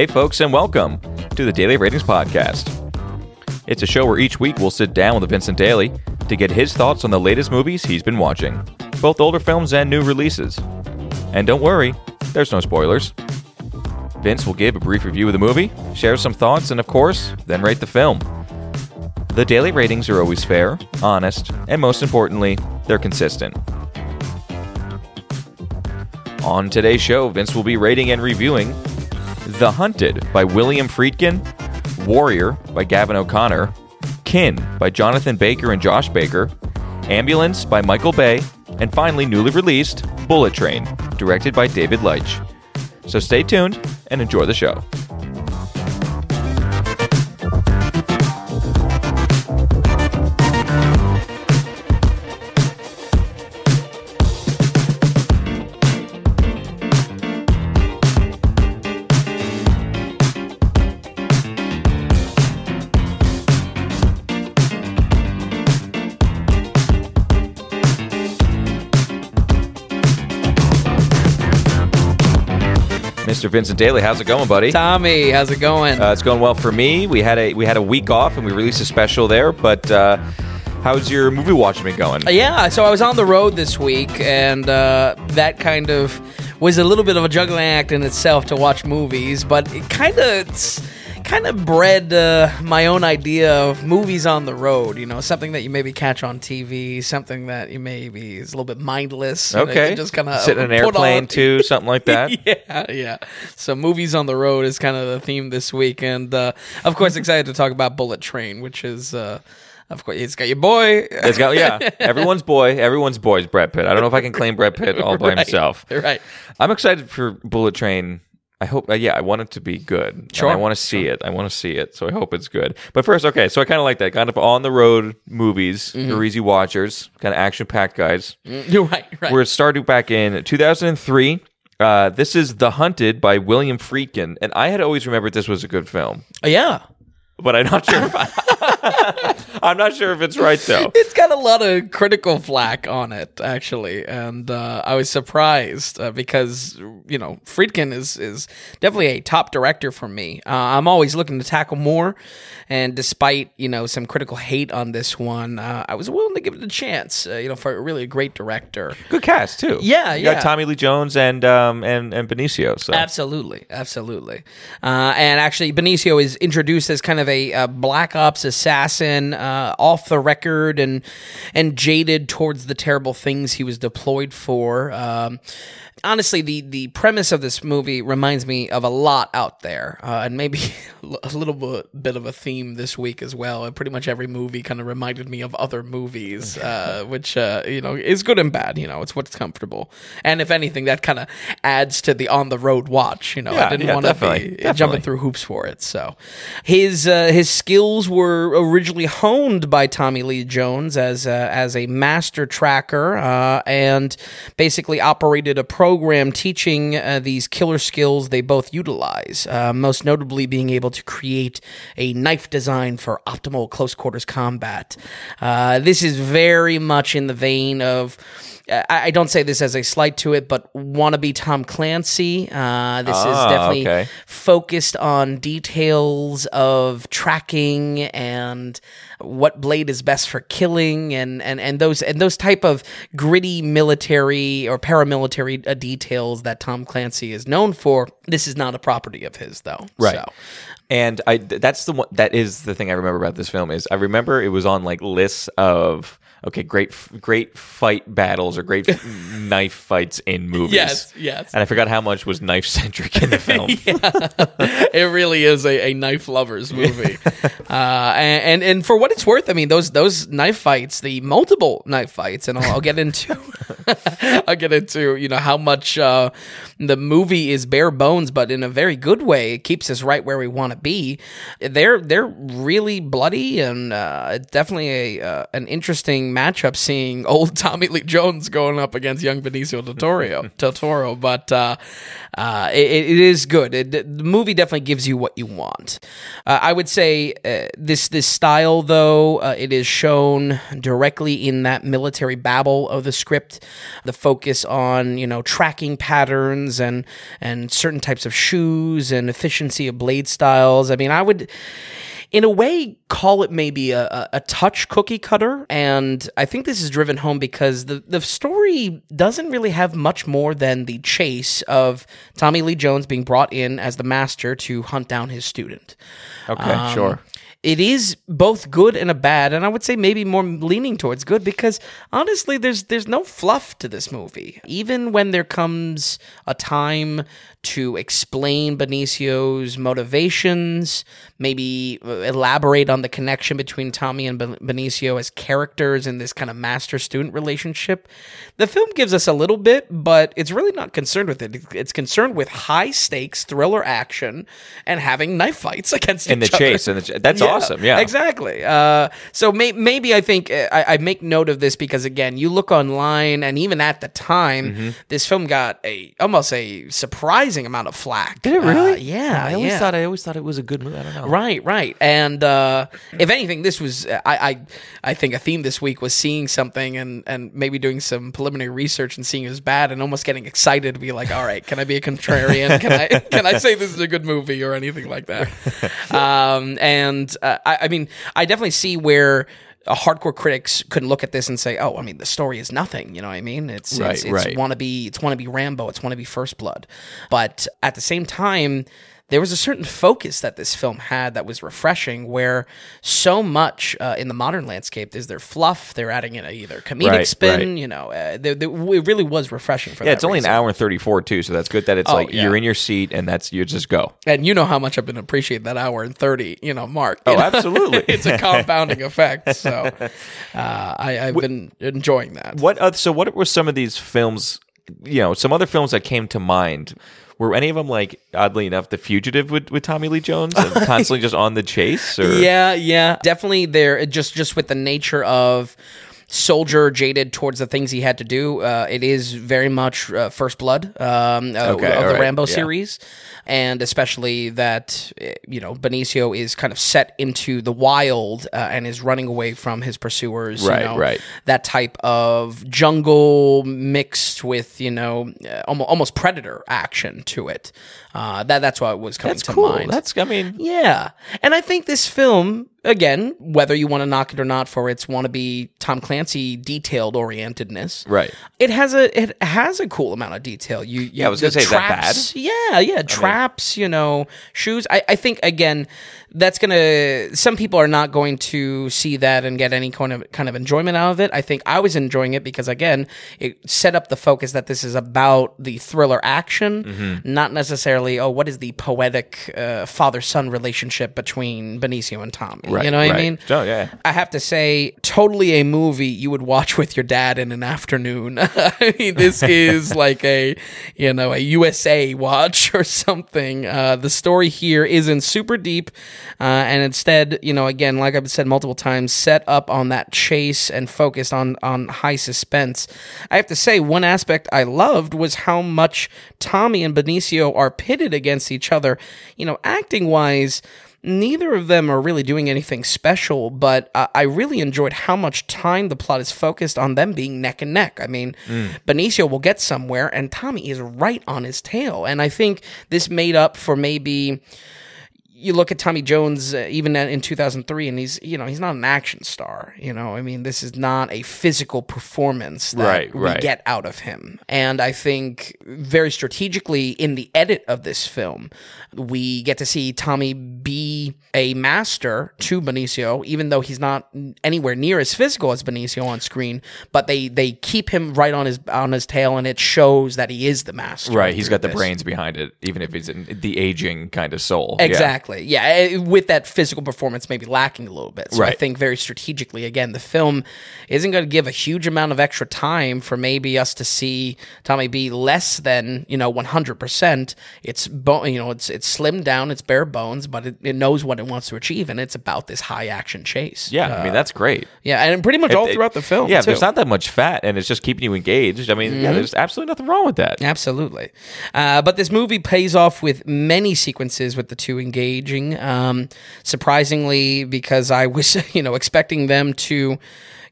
Hey, folks, and welcome to the Daily Ratings Podcast. It's a show where each week we'll sit down with Vincent Daly to get his thoughts on the latest movies he's been watching, both older films and new releases. And don't worry, there's no spoilers. Vince will give a brief review of the movie, share some thoughts, and of course, then rate the film. The daily ratings are always fair, honest, and most importantly, they're consistent. On today's show, Vince will be rating and reviewing The Hunted by William Friedkin, Warrior by Gavin O'Connor, Kin by Jonathan Baker and Josh Baker, Ambulance by Michael Bay, and finally, newly released, Bullet Train, directed by David Leitch. So stay tuned and enjoy the show. Vincent Daly, how's it going, buddy? Tommy, how's it going? Uh, it's going well for me. We had a we had a week off and we released a special there. But uh, how's your movie watching been going? yeah, so I was on the road this week, and uh, that kind of was a little bit of a juggling act in itself to watch movies, but it kind of kind of bred uh, my own idea of movies on the road. You know, something that you maybe catch on TV, something that you maybe is a little bit mindless. Okay, just kind of sit in an airplane too, something like that. yeah, yeah. So movies on the road is kind of the theme this week, and uh, of course, excited to talk about Bullet Train, which is. Uh, of course, it's got your boy. It's got yeah, everyone's boy, everyone's boy is Brad Pitt. I don't know if I can claim Brad Pitt all by Right, himself. Right. I'm excited for Bullet Train. I hope, uh, yeah, I want it to be good. And Sure. I want to see it. I want to see it. So I hope it's good. But first, okay, so I kind of like that kind of on the road movies Mm-hmm. for easy watchers, kind of action packed guys. You're right. Right. We're starting back in 2003. Uh, this is The Hunted by William Friedkin, and I had always remembered this was a good film, yeah. But I'm not sure. If I'm not sure if it's right though. It's got a lot of critical flack on it, actually, and uh, I was surprised uh, because you know Friedkin is is definitely a top director for me. Uh, I'm always looking to tackle more, and despite you know some critical hate on this one, uh, I was willing to give it a chance. Uh, you know, for really a great director. Good cast too. Yeah, you yeah. got Tommy Lee Jones and um and and Benicio. So Absolutely, absolutely. Uh, and actually, Benicio is introduced as kind of a, uh black ops assassin, uh, off the record and and jaded towards the terrible things he was deployed for. Um, honestly, the the premise of this movie reminds me of a lot out there, uh, and maybe a little bit, of a theme this week as well. Pretty much every movie kind of reminded me of other movies, uh, which uh, you know is good and bad. You know, it's what's comfortable, and if anything, that kind of adds to the on the road watch. You know, Yeah, I didn't yeah, want to be definitely. jumping through hoops for it. So his uh, his skills were originally honed by Tommy Lee Jones as uh, as a master tracker uh, and basically operated a program teaching uh, these killer skills they both utilize. Most notably, being able to create a knife design for optimal close quarters combat. This is very much in the vein of. I I don't say this as a slight to it, but wannabe Tom Clancy. Uh, this is Ah, definitely okay. focused on details of tracking and what blade is best for killing and, and, and those and those type of gritty military or paramilitary uh, details that Tom Clancy is known for. This is not a property of his, though. Right. So, And I that's the one that is the thing I remember about this film is I remember it was on like lists of okay great great fight battles or great knife fights in movies. Yes, yes. And I forgot how much was knife centric in the film. it really is a, a knife lovers movie. uh, and, and and for what it's worth, I mean those those knife fights, the multiple knife fights, and I'll, I'll get into I'll get into you know how much uh, the movie is bare bones, but in a very good way. It keeps us right where we want to be. They're they're really bloody and uh, definitely a uh, an interesting interesting matchup seeing old Tommy Lee Jones going up against young Benicio del Toro. del Toro, but uh, uh, it, it is good. It, the movie definitely gives you what you want. Uh, I would say uh, this this style, though, uh, it is shown directly in that military babble of the script. The focus on you know tracking patterns and and certain types of shoes and efficiency of blade styles. I mean, I would in a way, call it maybe a, a, touch cookie cutter. And I think this is driven home because the, the story doesn't really have much more than the chase of Tommy Lee Jones being brought in as the master to hunt down his student. Okay, um, sure it is both good and a bad, and I would say maybe more leaning towards good because honestly, there's there's no fluff to this movie. Even when there comes a time to explain Benicio's motivations, maybe uh, elaborate on the connection between Tommy and Benicio as characters in this kind of master student relationship. The film gives us a little bit, but it's really not concerned with it. It's concerned with high stakes thriller action and having knife fights against in the other. chase. And the, that's yeah, awesome. Yeah, exactly. Uh, so may, maybe I think uh, I, I, make note of this because again, you look online, and even at the time, mm-hmm. this film got a almost a surprise surprising amount of flack. Did it really? Uh, yeah. I always yeah. thought I always thought it was a good movie. I don't know. Right, right. And uh, if anything, this was I, I I think a theme this week was seeing something and and maybe doing some preliminary research and seeing it was bad and almost getting excited to be like, all right, can I be a contrarian? Can I can I say this is a good movie or anything like that? Um, and uh, I, I mean, I definitely see where uh, hardcore critics couldn't look at this and say, "Oh, I mean, the story is nothing." You know what I mean? It's right, it's, it's right. wannabe, it's wannabe Rambo, it's wannabe First Blood. But at the same time, there was a certain focus that this film had that was refreshing where so much uh, in the modern landscape is their fluff they're adding in a either comedic right, spin right. you know uh, they, they, it really was refreshing for yeah it's only reason. an hour and 34 too so that's good that it's oh, like yeah. you're in your seat and that's you just go and you know how much i've been appreciating that hour and 30 you know mark oh know? absolutely it's a compounding effect so uh, I, have been enjoying that what uh, so what were some of these films you know some other films that came to mind were any of them like oddly enough the fugitive with, with tommy lee jones and constantly just on the chase or? yeah yeah definitely there just just with the nature of soldier jaded towards the things he had to do uh, it is very much uh, first blood um, uh, okay, of the right. rambo yeah. series and especially that you know Benicio is kind of set into the wild uh, and is running away from his pursuers. Right, you know, right. That type of jungle mixed with you know almost, almost predator action to it. Uh, that that's what was coming that's to cool. mind. That's I mean, yeah, and I think this film again, whether you want to knock it or not for its wannabe Tom Clancy detailed orientedness, right? It has a it has a cool amount of detail. You, you yeah, I was gonna say traps, that bad. Yeah, yeah, traps. mean, you know, shoes. I, I think again, that's gonna some people are not going to see that and get any kind of kind of enjoyment out of it. I think I was enjoying it because again, it set up the focus that this is about the thriller action, mm-hmm. not necessarily oh what is the poetic uh, father son relationship between Benicio and Tommy. Right, you know what right. I mean? Oh yeah. I have to say, totally a movie you would watch with your dad in an afternoon. I mean, this is like a you know a USA watch or something. Uh, the story here isn't super deep uh, and instead, you know, again, like I've said multiple times, set up on that chase and focused on on high suspense. I have to say, one aspect I loved was how much Tommy and Benicio are pitted against each other. You know, acting wise neither of them are really doing anything special, but uh, I really enjoyed how much time the plot is focused on them being neck and neck. I mean, mm. Benicio will get somewhere, and Tommy is right on his tail. And I think this made up for maybe you look at Tommy Jones uh, even in 2003 and he's you know he's not an action star you know? I mean this is not a physical performance that right, we right. get out of him. And I think very strategically in the edit of this film we get to see Tommy be a master to Benicio even though he's not anywhere near as physical as Benicio on screen but they they keep him right on his on his tail and it shows that he is the master right he's got the brains behind it even if he's in the aging kind of soul. Exactly Exactly. Yeah, eh, with that physical performance maybe lacking a little bit. So right. I think very strategically, again, the film isn't going to give a huge amount of extra time for maybe us to see Tommy be less than you know 100. percent It's you know it's it's slimmed down, it's bare bones, but it, it knows what it wants to achieve, and it's about this high action chase. Yeah, I mean that's great. yeah, and pretty much all It- throughout the film. Yeah, too. there's not that much fat, and it's just keeping you engaged. I mean, Mm-hmm. yeah, there's absolutely nothing wrong with that. Absolutely. Uh, but this movie pays off with many sequences with the two Um, surprisingly, because I was, you know, expecting them to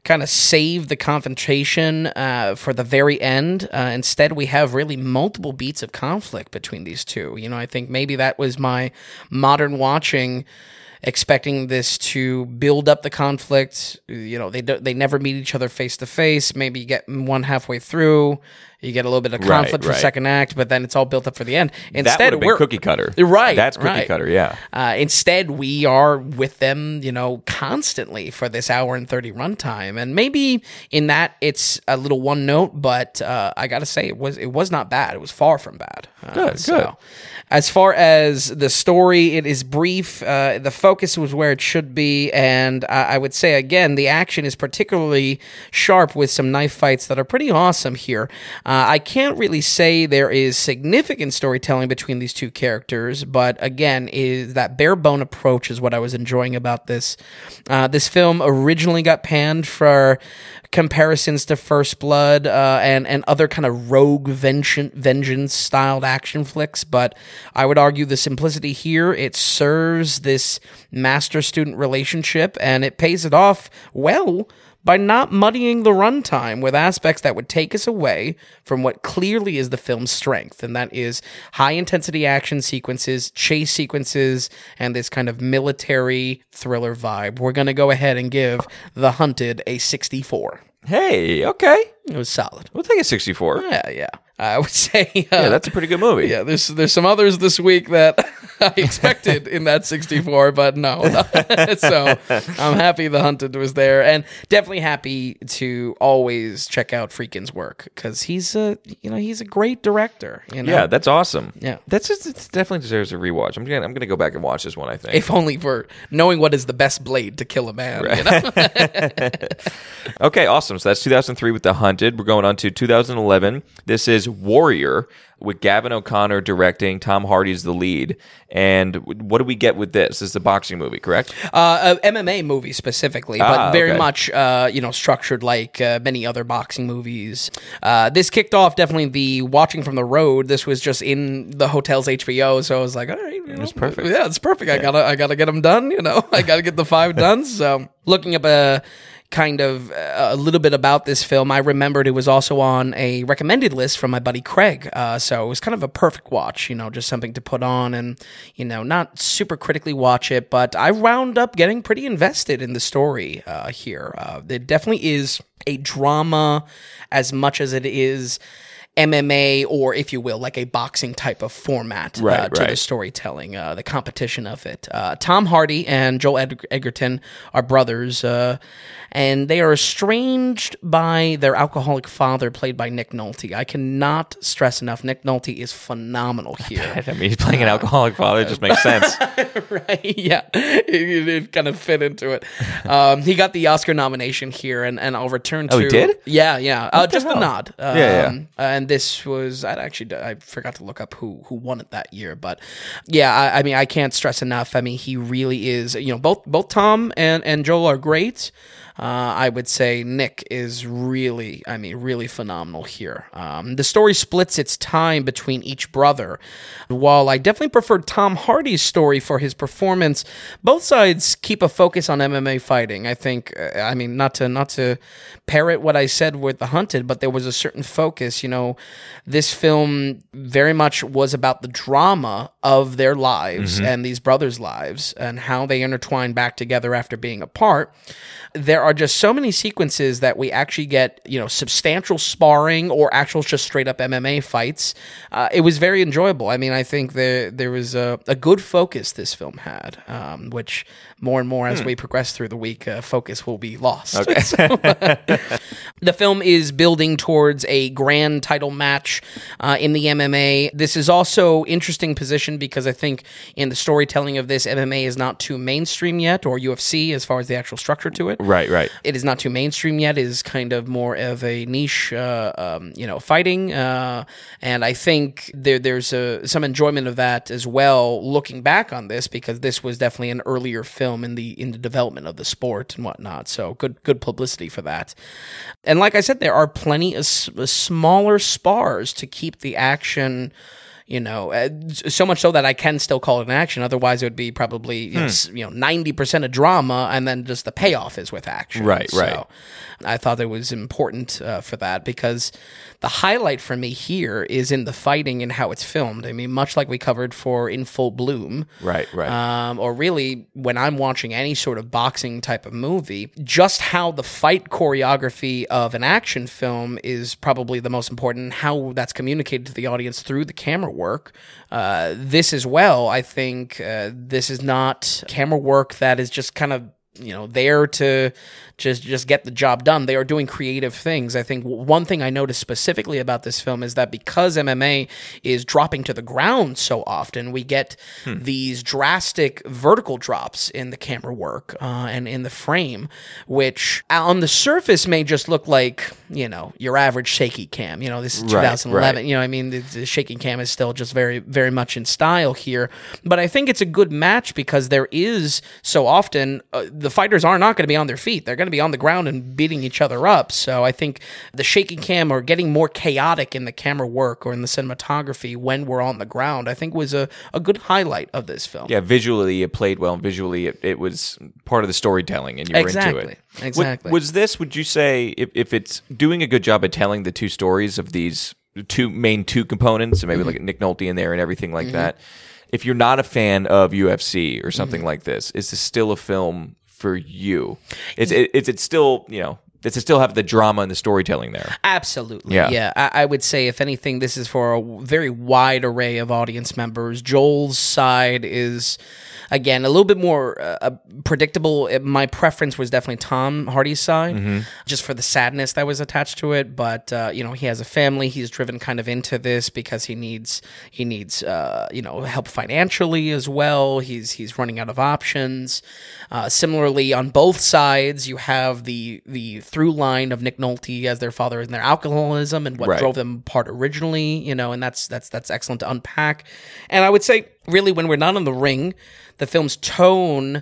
kind of save the confrontation uh, for the very end. Uh, instead, we have really multiple beats of conflict between these two. You know, I think maybe that was my modern watching expecting this to build up the conflict. You know, they do, they never meet each other face to face. Maybe you get one halfway through, you get a little bit of Right, conflict for right. second act, but then it's all built up for the end. That would Instead, we're cookie cutter. Right, That's cookie right. cutter. Yeah. uh, instead, we are with them, you know, constantly for this hour and 30 runtime. And maybe in that it's a little one note, but uh, I got to say, it was it was not bad. It was far from bad. Uh, Good, good. As far as the story, it is brief. Uh, the focus was where it should be. And I I would say, again, the action is particularly sharp with some knife fights that are pretty awesome here. Uh, I can't really say there is significant storytelling between these two characters, but again, is that bare bone approach is what I was enjoying about this. Uh, this film originally got panned for comparisons to First Blood uh, and and other kind of rogue vengeance vengeance styled action flicks, but I would argue the simplicity here it serves this master student relationship and it pays it off well by not muddying the runtime with aspects that would take us away from what clearly is the film's strength, and that is high intensity action sequences, chase sequences, and this kind of military thriller vibe. We're going to go ahead and give The Hunted a 64. Hey, okay. It was solid. We'll take a 64. Yeah, yeah. I would say. Uh, Yeah, that's a pretty good movie. yeah, there's there's some others this week that I expected in that 64, but no. so I'm happy the Hunted was there, and definitely happy to always check out Friedkin's work because he's a you know he's a great director. You know? Yeah, that's awesome. Yeah. that's just, it definitely deserves a rewatch. I'm gonna I'm gonna go back and watch this one. I think. if only for knowing what is the best blade to kill a man. You know? Okay, awesome. So that's 2003 with The Hunted. We're going on to 2011. This is Warrior with Gavin O'Connor directing. Tom Hardy's the lead. And what do we get with this? This is a boxing movie, correct? uh, a MMA movie specifically, but Ah, very okay. much uh, you know structured like uh, many other boxing movies. Uh, this kicked off definitely the watching from the road. This was just in the hotel's HBO, so I was like, all right, you know, It's perfect. Yeah, it's perfect. I gotta I gotta get them done. You know, I gotta get the five done. So looking up a kind of uh, a little bit about this film, I remembered it was also on a recommended list from my buddy Craig. Uh, so it was kind of a perfect watch, you know, just something to put on and, you know, not super critically watch it, but I wound up getting pretty invested in the story uh, here. Uh, it definitely is a drama as much as it is. MMA, or if you will, like a boxing type of format uh, Right, to the storytelling, uh, the competition of it. Uh, Tom Hardy and Joel Ed- Edgerton are brothers, uh, and they are estranged by their alcoholic father, played by Nick Nolte. I cannot stress enough, Nick Nolte is phenomenal here. I mean, he's playing an alcoholic father. It just makes sense. right? Yeah, it, it kind of fit into it. Um, he got the Oscar nomination here, and, and I'll return to. Oh, he did? Yeah, yeah. Uh, just hell? nod. Um, Yeah, yeah. And this was I actually I forgot to look up who who won it that year, but yeah, I, I mean I can't stress enough. I mean he really is. You know, both both Tom and and Joel are great. Uh, I would say Nick is really, I mean, really phenomenal here. Um, the story splits its time between each brother. While I definitely preferred Tom Hardy's story for his performance, both sides keep a focus on MMA fighting. I think, uh, I mean, not to not to parrot what I said with The Hunted, but there was a certain focus. You know, this film very much was about the drama of their lives and these brothers' lives and how they intertwine back together after being apart there are just so many sequences that we actually get, you know, substantial sparring or actual just straight up MMA fights. Uh, it was very enjoyable. I mean, I think there there was a, a good focus this film had, um, which more and more as we progress through the week, uh, focus will be lost. Okay. The film is building towards a grand title match uh, in the MMA. This is also interesting position because I think in the storytelling of this, MMA is not too mainstream yet, or UFC as far as the actual structure to it. Right, right. It is not too mainstream yet. It is kind of more of a niche, uh, um, you know, fighting. Uh, and I think there, there's a, some enjoyment of that as well, looking back on this, because this was definitely an earlier film in the in the development of the sport and whatnot. So good good publicity for that. And like I said, there are plenty of s- smaller spars to keep the action you know, uh, so much so that I can still call it an action. Otherwise, it would be probably you know, you know ninety percent of drama, and then just the payoff is with action. Right, right. I thought it was important uh, for that because the highlight for me here is in the fighting and how it's filmed. I mean, much like we covered for In Full Bloom, Right, right. um, or really when I'm watching any sort of boxing type of movie, just how the fight choreography of an action film is probably the most important, and how that's communicated to the audience through the camera work. Uh, this as well, I think uh, this is not camera work that is just kind of you know there to just just get the job done. They are doing creative things. I think one thing i noticed specifically about this film is that because mma is dropping to the ground so often we get these drastic vertical drops in the camera work uh, and in the frame which on the surface may just look like you know your average shaky cam. You know this is Right, 2011 right. you know i mean the, the shaky cam is still just very very much in style here. But i think it's a good match because there is so often uh, the fighters are not going to be on their feet. They're going to be on the ground and beating each other up so i think the shaky cam or getting more chaotic in the camera work or in the cinematography when we're on the ground i think was a, a good highlight of this film yeah, visually it played well. Visually, it, it was part of the storytelling, and you were into it. Exactly. Was this? Would you say if, if it's doing a good job at telling the two stories of these two main two components, and maybe Mm-hmm. like Nick Nolte in there and everything like that? If you're not a fan of UFC or something Mm-hmm. like this, is this still a film for you? Is it, is it still you know? Does it still have the drama and the storytelling there? Absolutely. Yeah. Yeah. I, I would say, if anything, this is for a very wide array of audience members. Joel's side is, again, a little bit more uh, uh, predictable. My preference was definitely Tom Hardy's side, just for the sadness that was attached to it. But uh, you know, he has a family. He's driven kind of into this because he needs he needs uh, you know help financially as well. He's he's running out of options. Uh, similarly, on both sides, you have the the through line of Nick Nolte as their father and their alcoholism and what Right. drove them apart originally. You know, and that's that's that's excellent to unpack. And I would say, really, when we're not in the ring, the film's tone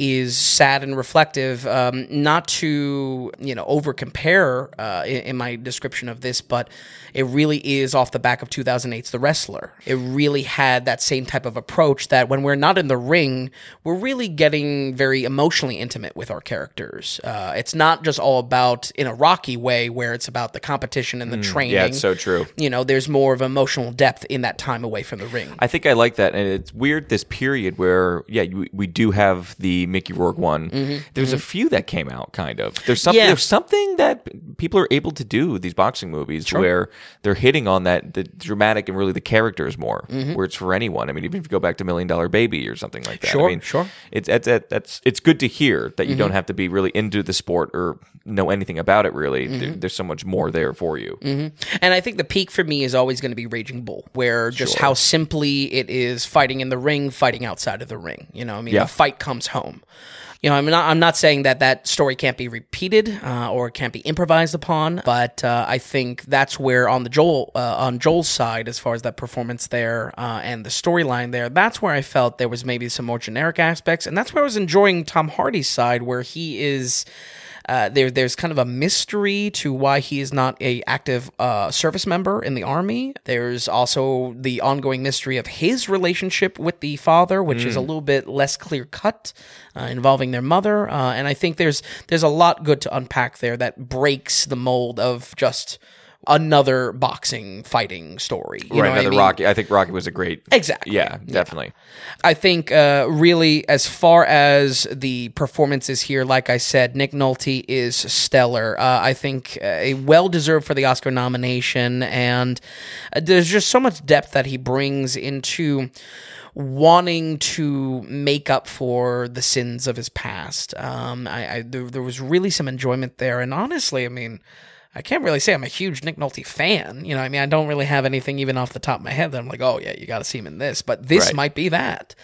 is sad and reflective. Um, not to you know over compare uh, in, in my description of this, but it really is off the back of 2008's The Wrestler. It really had that same type of approach that when we're not in the ring, we're really getting very emotionally intimate with our characters. Uh, it's not just all about in a Rocky way where it's about the competition and the training. Yeah, it's so true. you know, there's more of emotional depth in that time away from the ring. I think I like that, and it's weird this period where yeah, you, we do have the Mickey Rourke one. There's a few that came out, kind of. There's something. Mm-hmm. Yeah. There's something that people are able to do these boxing movies where they're hitting on that the dramatic and really the characters more, where it's for anyone. I mean, even if you go back to Million Dollar Baby or something like that. Mm-hmm. Sure, I mean, sure. Mm-hmm. It's it's it's, that's it's good to hear that you don't have to be really into the sport or know anything about it. Really, Mm-hmm. there, there's so much more there for you. And I think the peak for me is always going to be Raging Bull, where just how simply it is fighting in the ring, fighting outside of the ring. You know, I mean, Yeah. the fight comes home. You know, I'm not. I'm not saying that that story can't be repeated uh, or can't be improvised upon, but uh, I think that's where on the Joel uh, on Joel's side, as far as that performance there uh, and the storyline there, that's where I felt there was maybe some more generic aspects, and that's where I was enjoying Tom Hardy's side, where he is. Uh, there, there's kind of a mystery to why he is not a active uh, service member in the army. There's also the ongoing mystery of his relationship with the father, which is a little bit less clear cut, uh, involving their mother. Uh, and I think there's there's a lot good to unpack there that breaks the mold of just another boxing fighting story. You know right, what I another mean? Rocky. I think Rocky was a great. Exactly. Yeah, definitely. I think uh, really, as far as the performances here, like I said, Nick Nolte is stellar. Uh, I think uh, a well deserved for the Oscar nomination, and uh, there's just so much depth that he brings into wanting to make up for the sins of his past. Um, I, I there, there was really some enjoyment there, and honestly, I mean. I can't really say I'm a huge Nick Nolte fan. You know, I mean, I don't really have anything even off the top of my head that I'm like, oh yeah, you got to see him in this. But this Right. might be that,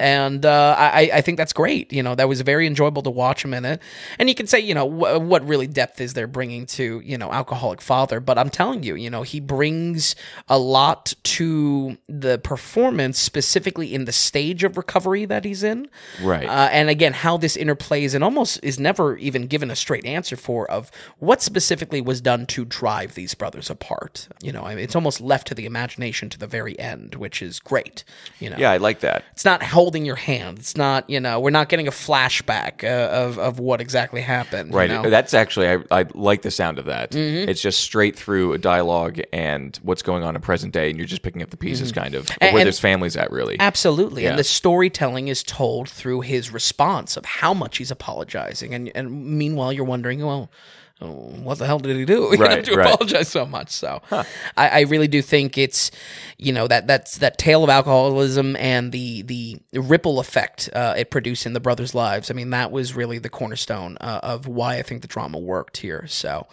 and uh, I, I think that's great. You know, that was very enjoyable to watch him in it. And you can say, you know, wh- what really depth is there bringing to you know alcoholic father? But I'm telling you, you know, he brings a lot to the performance, specifically in the stage of recovery that he's in. Right. Uh, and again, how this interplays and almost is never even given a straight answer for of what specifically was done to drive these brothers apart. You know, I mean, it's almost left to the imagination to the very end, which is great. You know, yeah, I like that. it's not holding your hand. It's not, you know, we're not getting a flashback uh, of of what exactly happened. you Right. know? Mm-hmm. That's actually I, I like the sound of that. It's just straight through a dialogue and what's going on in present day, and you're just picking up the pieces, kind of, And- where and- this family's at, really. Absolutely. Yeah. And the storytelling is told through his response of how much he's apologizing. And, and meanwhile, you're wondering, well, what the hell did he do you know, to right. apologize so much? So I, I really do think it's, you know, that that's that tale of alcoholism and the the ripple effect uh, it produced in the brothers' lives. I mean, that was really the cornerstone uh, of why I think the drama worked here. So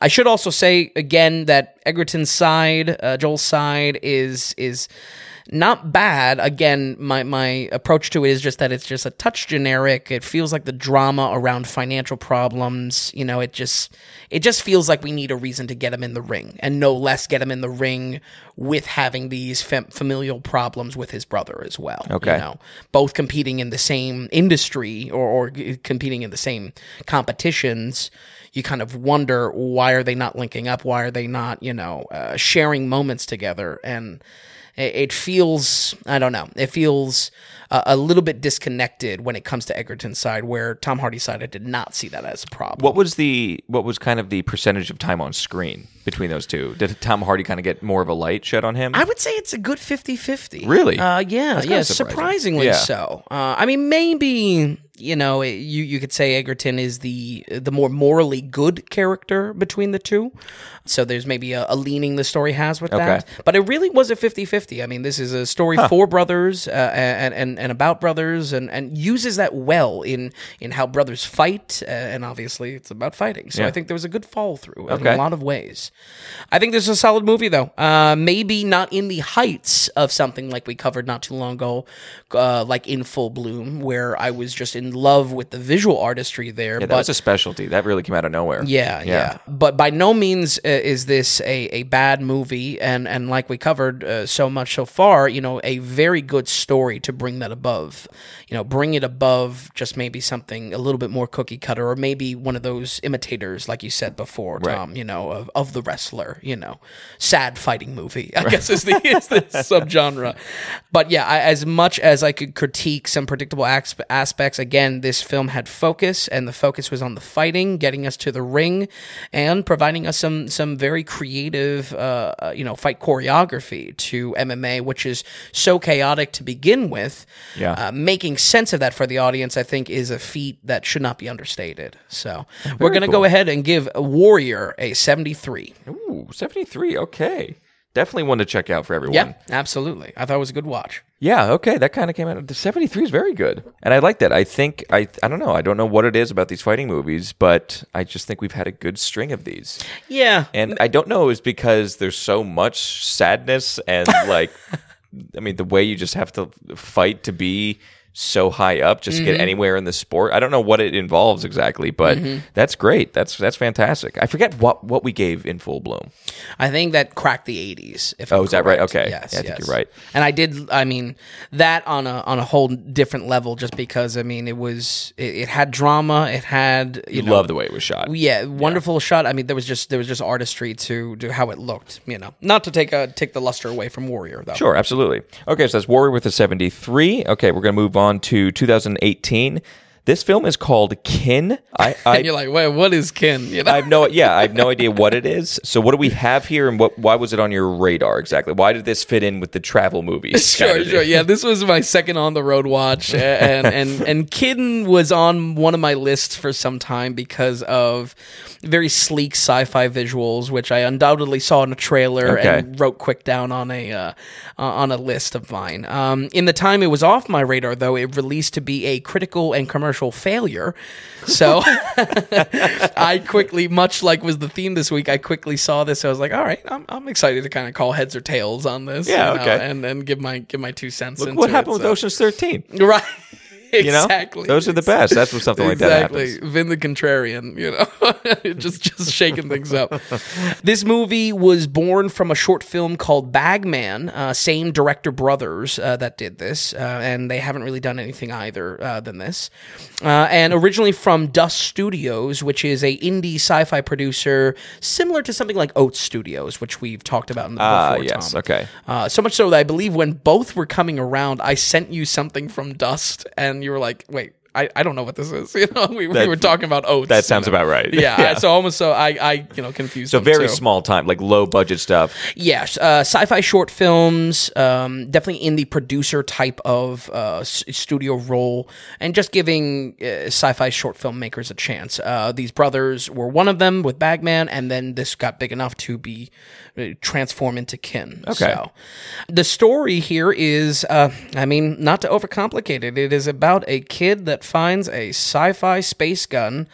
I should also say again that Edgerton's side, uh, Joel's side, is is not bad. Again, my my approach to it is just that it's just a touch generic. It feels like the drama around financial problems. You know, it just it just feels like we need a reason to get him in the ring, and no less get him in the ring with having these fam- familial problems with his brother as well. Okay. you know, both competing in the same industry or, or competing in the same competitions. You kind of wonder why are they not linking up? Why are they not, you know, uh, sharing moments together? And it, it feels, I don't know, it feels uh, a little bit disconnected when it comes to Edgerton's side, where Tom Hardy's side, I did not see that as a problem. What was the what was kind of the percentage of time on screen between those two? Did Tom Hardy kind of get more of a light shed on him? I would say it's a good 50-50. Really? Uh, yeah, yeah, surprising. surprisingly Yeah. so. Uh, I mean, maybe you know, you you could say Edgerton is the the more morally good character between the two. So there's maybe a, a leaning the story has with that. But it really was a 50-50. I mean, this is a story for brothers uh, and, and and about brothers and and uses that well in in how brothers fight uh, and obviously it's about fighting. So Yeah. I think there was a good fall through in a lot of ways. I think this is a solid movie, though. Uh, maybe not in the heights of something like we covered not too long ago, uh, like in Full Bloom, where I was just in love with the visual artistry there. yeah, that was a specialty. That really came out of nowhere. yeah, yeah, But by no means uh, is this a, a bad movie, and and like we covered uh, so much so far, you know, a very good story to bring that above, you know, bring it above just maybe something a little bit more cookie cutter, or maybe one of those imitators, like you said before, Right. Tom, you know, of, of the wrestler, you know, sad fighting movie, I guess is the is the subgenre. But yeah, I, as much as I could critique some predictable asp- aspects, again, this film had focus, and the focus was on the fighting, getting us to the ring, and providing us some some very creative, uh, uh, you know, fight choreography to MMA, which is so chaotic to begin with. Yeah. Uh, making sense of that for the audience, I think, is a feat that should not be understated. So we're gonna cool. go ahead and give Warrior a seventy-three. Ooh, 73. Okay. Definitely one to check out for everyone. Yeah, absolutely. I thought it was a good watch. Yeah, okay, that kind of came out. Of the seventy three is very good, and I like that. I think I I don't know. I don't know what it is about these fighting movies, but I just think we've had a good string of these, Yeah, and I don't know is because there's so much sadness and like, I mean, the way you just have to fight to be so high up just to Mm-hmm. get anywhere in the sport. I don't know what it involves exactly, but Mm-hmm. that's great. That's that's fantastic. I forget what what we gave in full bloom. I think that cracked the eighties. If Oh, I'm is that right? Okay. Yes, Yeah, I think you're right. And I did. I mean, that on a on a whole different level, just because I mean, it was it, it had drama. It had you You know, love the way it was shot. Yeah, wonderful shot. I mean, there was just there was just artistry to to how it looked. You know, not to take a take the luster away from Warrior though. Sure, absolutely. Okay, so that's Warrior with a 73. Okay, we're going to move on to 2018. This film is called Kin. I, And you're like, wait, what is kin? You know, I have no, yeah, I have no idea what it is. So, what do we have here, and what? Why was it on your radar exactly? Why did this fit in with the travel movies? Sure, sure. Yeah, this was my second on the road watch, and and and Kidden was on one of my lists for some time because of very sleek sci-fi visuals, which I undoubtedly saw in a trailer Okay. and wrote quick down on a uh, on a list of mine. Um, in the time it was off my radar, though, it released to be a critical and commercial commercial failure. So I quickly, much like was the theme this week, I quickly saw this. I was like, all right, I'm, I'm excited to kind of call heads or tails on this. Yeah, you know, okay. and then give my give my two cents. into what it, happened with so- Ocean's 13? Right. You know, exactly. those are the best. That's when something like that exactly. happens. Vin the contrarian, you know, just just shaking things up. This movie was born from a short film called Bagman, uh, same director brothers uh, that did this, uh, and they haven't really done anything either uh, than this. Uh, and originally from Dust Studios, which is a indie sci-fi producer similar to something like Oats Studios, which we've talked about in the Ah, before. yes, Tom. okay. Uh, so much so that I believe when both were coming around, I sent you something from Dust, and you were like, "Wait, I, I don't know what this is." You know, we, we were talking about oats. That you sounds know. about right. Yeah, I- so almost so I I you know confused. So very too. small time, like low budget stuff. Yes, uh, sci-fi short films, um, definitely in the producer type of uh, studio role, and just giving uh, sci-fi short filmmakers a chance. Uh, these brothers were one of them with Bagman, and then this got big enough to be uh, transformed into kin. Okay. So, the story here is, uh, I mean, not to overcomplicate it, it is about a kid that finds a sci-fi space gun.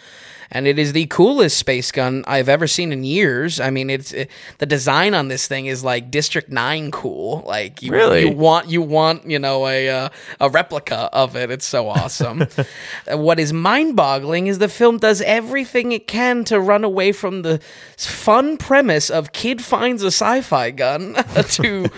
And it is the coolest space gun I've ever seen in years. I mean, it's it, the design on this thing is like District Nine cool. Like you, Really? you want you want you know a uh, a replica of it. It's so awesome. what is mind boggling is the film does everything it can to run away from the fun premise of kid finds a sci-fi gun to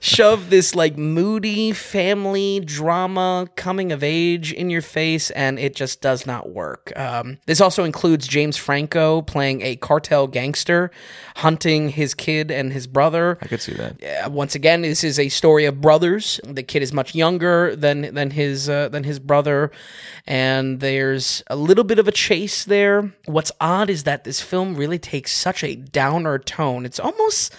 shove this like moody family drama coming of age in your face, and it just does not work. Um, this also includes James Franco playing a cartel gangster hunting his kid and his brother. I could see that. Uh, once again, this is a story of brothers. The kid is much younger than than his uh, than his brother, and there's a little bit of a chase there. What's odd is that this film really takes such a downer tone. It's almost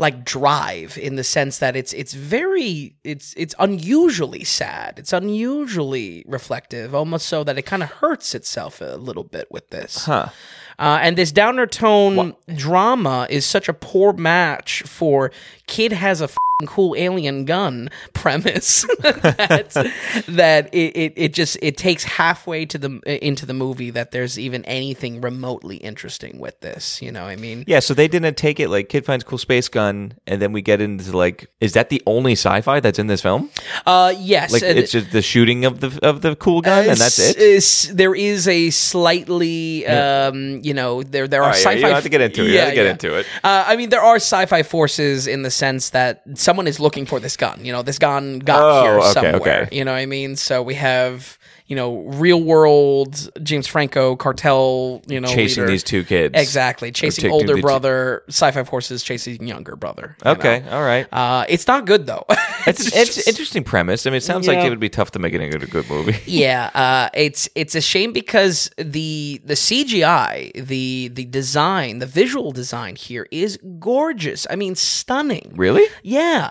like drive in the sense that it's it's very it's it's unusually sad. It's unusually reflective almost so that it kind of hurts itself a little bit with this. Huh. uh, and this downer tone drama is such a poor match for kid has a fing cool alien gun premise that, that it, it, it just it takes halfway to the into the movie that there's even anything remotely interesting with this you know what i mean Yeah, so they didn't take it like kid finds cool space gun, and then we get into like, is that the only sci-fi that's in this film? uh yes Like and- it's just the shooting of the of the cool gun, and that's it. there is a slightly, um, you know, there there are right, yeah, sci-fi. you don't have to get into it. You have to get into it. Uh, I mean, there are sci-fi forces in the sense that someone is looking for this gun. You know, this gun got Oh, here okay, somewhere. okay. You know what I mean? So we have. You know, real world James Franco cartel. You know, Chasing leader. these two kids. exactly chasing older the two- brother. Sci-fi forces chasing younger brother. you Okay, know? all right. Uh, it's not good though. It's, It's it's just- an interesting premise. I mean, it sounds like it would be tough to make it into a good movie. yeah, uh, it's it's a shame because the the CGI, the the design, the visual design here is gorgeous. I mean, stunning. really? Yeah.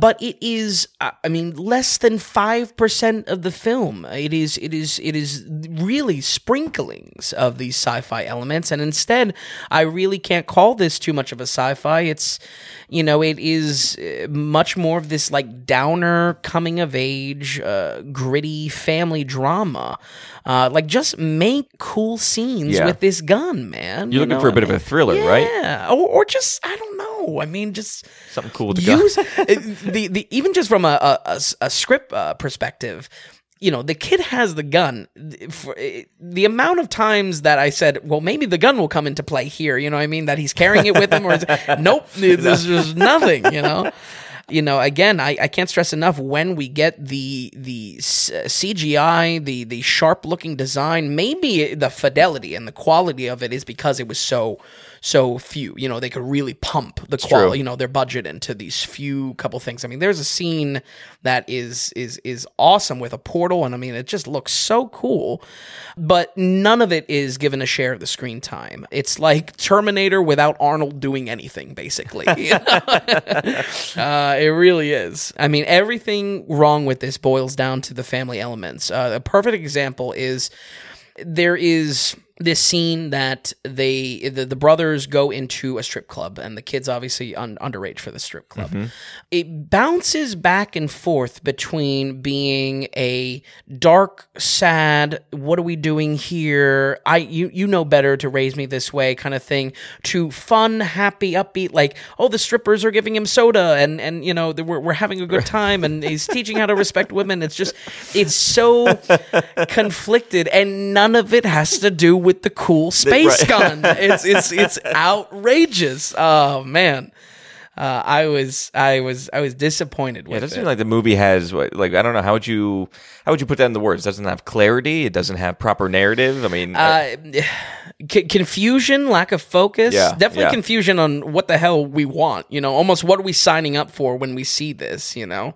But it is, uh, I mean, less than five percent of the film. It is, it is, it is really sprinklings of these sci-fi elements, and instead, I really can't call this too much of a sci-fi. It's, you know, it is uh, much more of this like downer, coming of age, uh, gritty family drama. Uh, like, just make cool scenes Yeah. with this gun, man. You're you looking for a bit I of a mean? thriller, right? Yeah, or, or just I don't I mean, just Something cool to use the the even just from a a, a, script uh, perspective. You know, the kid has the gun. For, eh, the amount of times that I said, "Well, maybe the gun will come into play here." You know, what I mean that he's carrying it with him, or nope, there's just nothing. You know, you know. Again, I, I can't stress enough when we get the the s- CGI, the the sharp looking design. Maybe the fidelity and the quality of it is because it was so so few. You know, they could really pump the quality you know their budget into these few couple things. I mean, there's a scene that is is is awesome with a portal, and I mean, it just looks so cool. But none of it is given a share of the screen time. It's like Terminator without Arnold doing anything, basically. Uh, it really is. I mean, everything wrong with this boils down to the family elements. Uh, a perfect example is there is this scene that they the, the brothers go into a strip club and the kids obviously un, underage for the strip club. Mm-hmm. It bounces back and forth between being a dark sad what are we doing here? I you you know better to raise me this way kind of thing to fun happy upbeat like oh the strippers are giving him soda and and you know we're, we're having a good time and he's teaching how to respect women. It's just it's so conflicted and none of it has to do with the cool space gun it's it's it's outrageous oh man uh, I was, I was, I was disappointed with It with doesn't it. seem like the movie has like I don't know how would you how would you put that in the words? It doesn't have clarity. It doesn't have proper narrative. I mean, uh, uh, c- confusion, lack of focus. Yeah, definitely yeah. confusion on what the hell we want. You know, almost what are we signing up for when we see this? You know,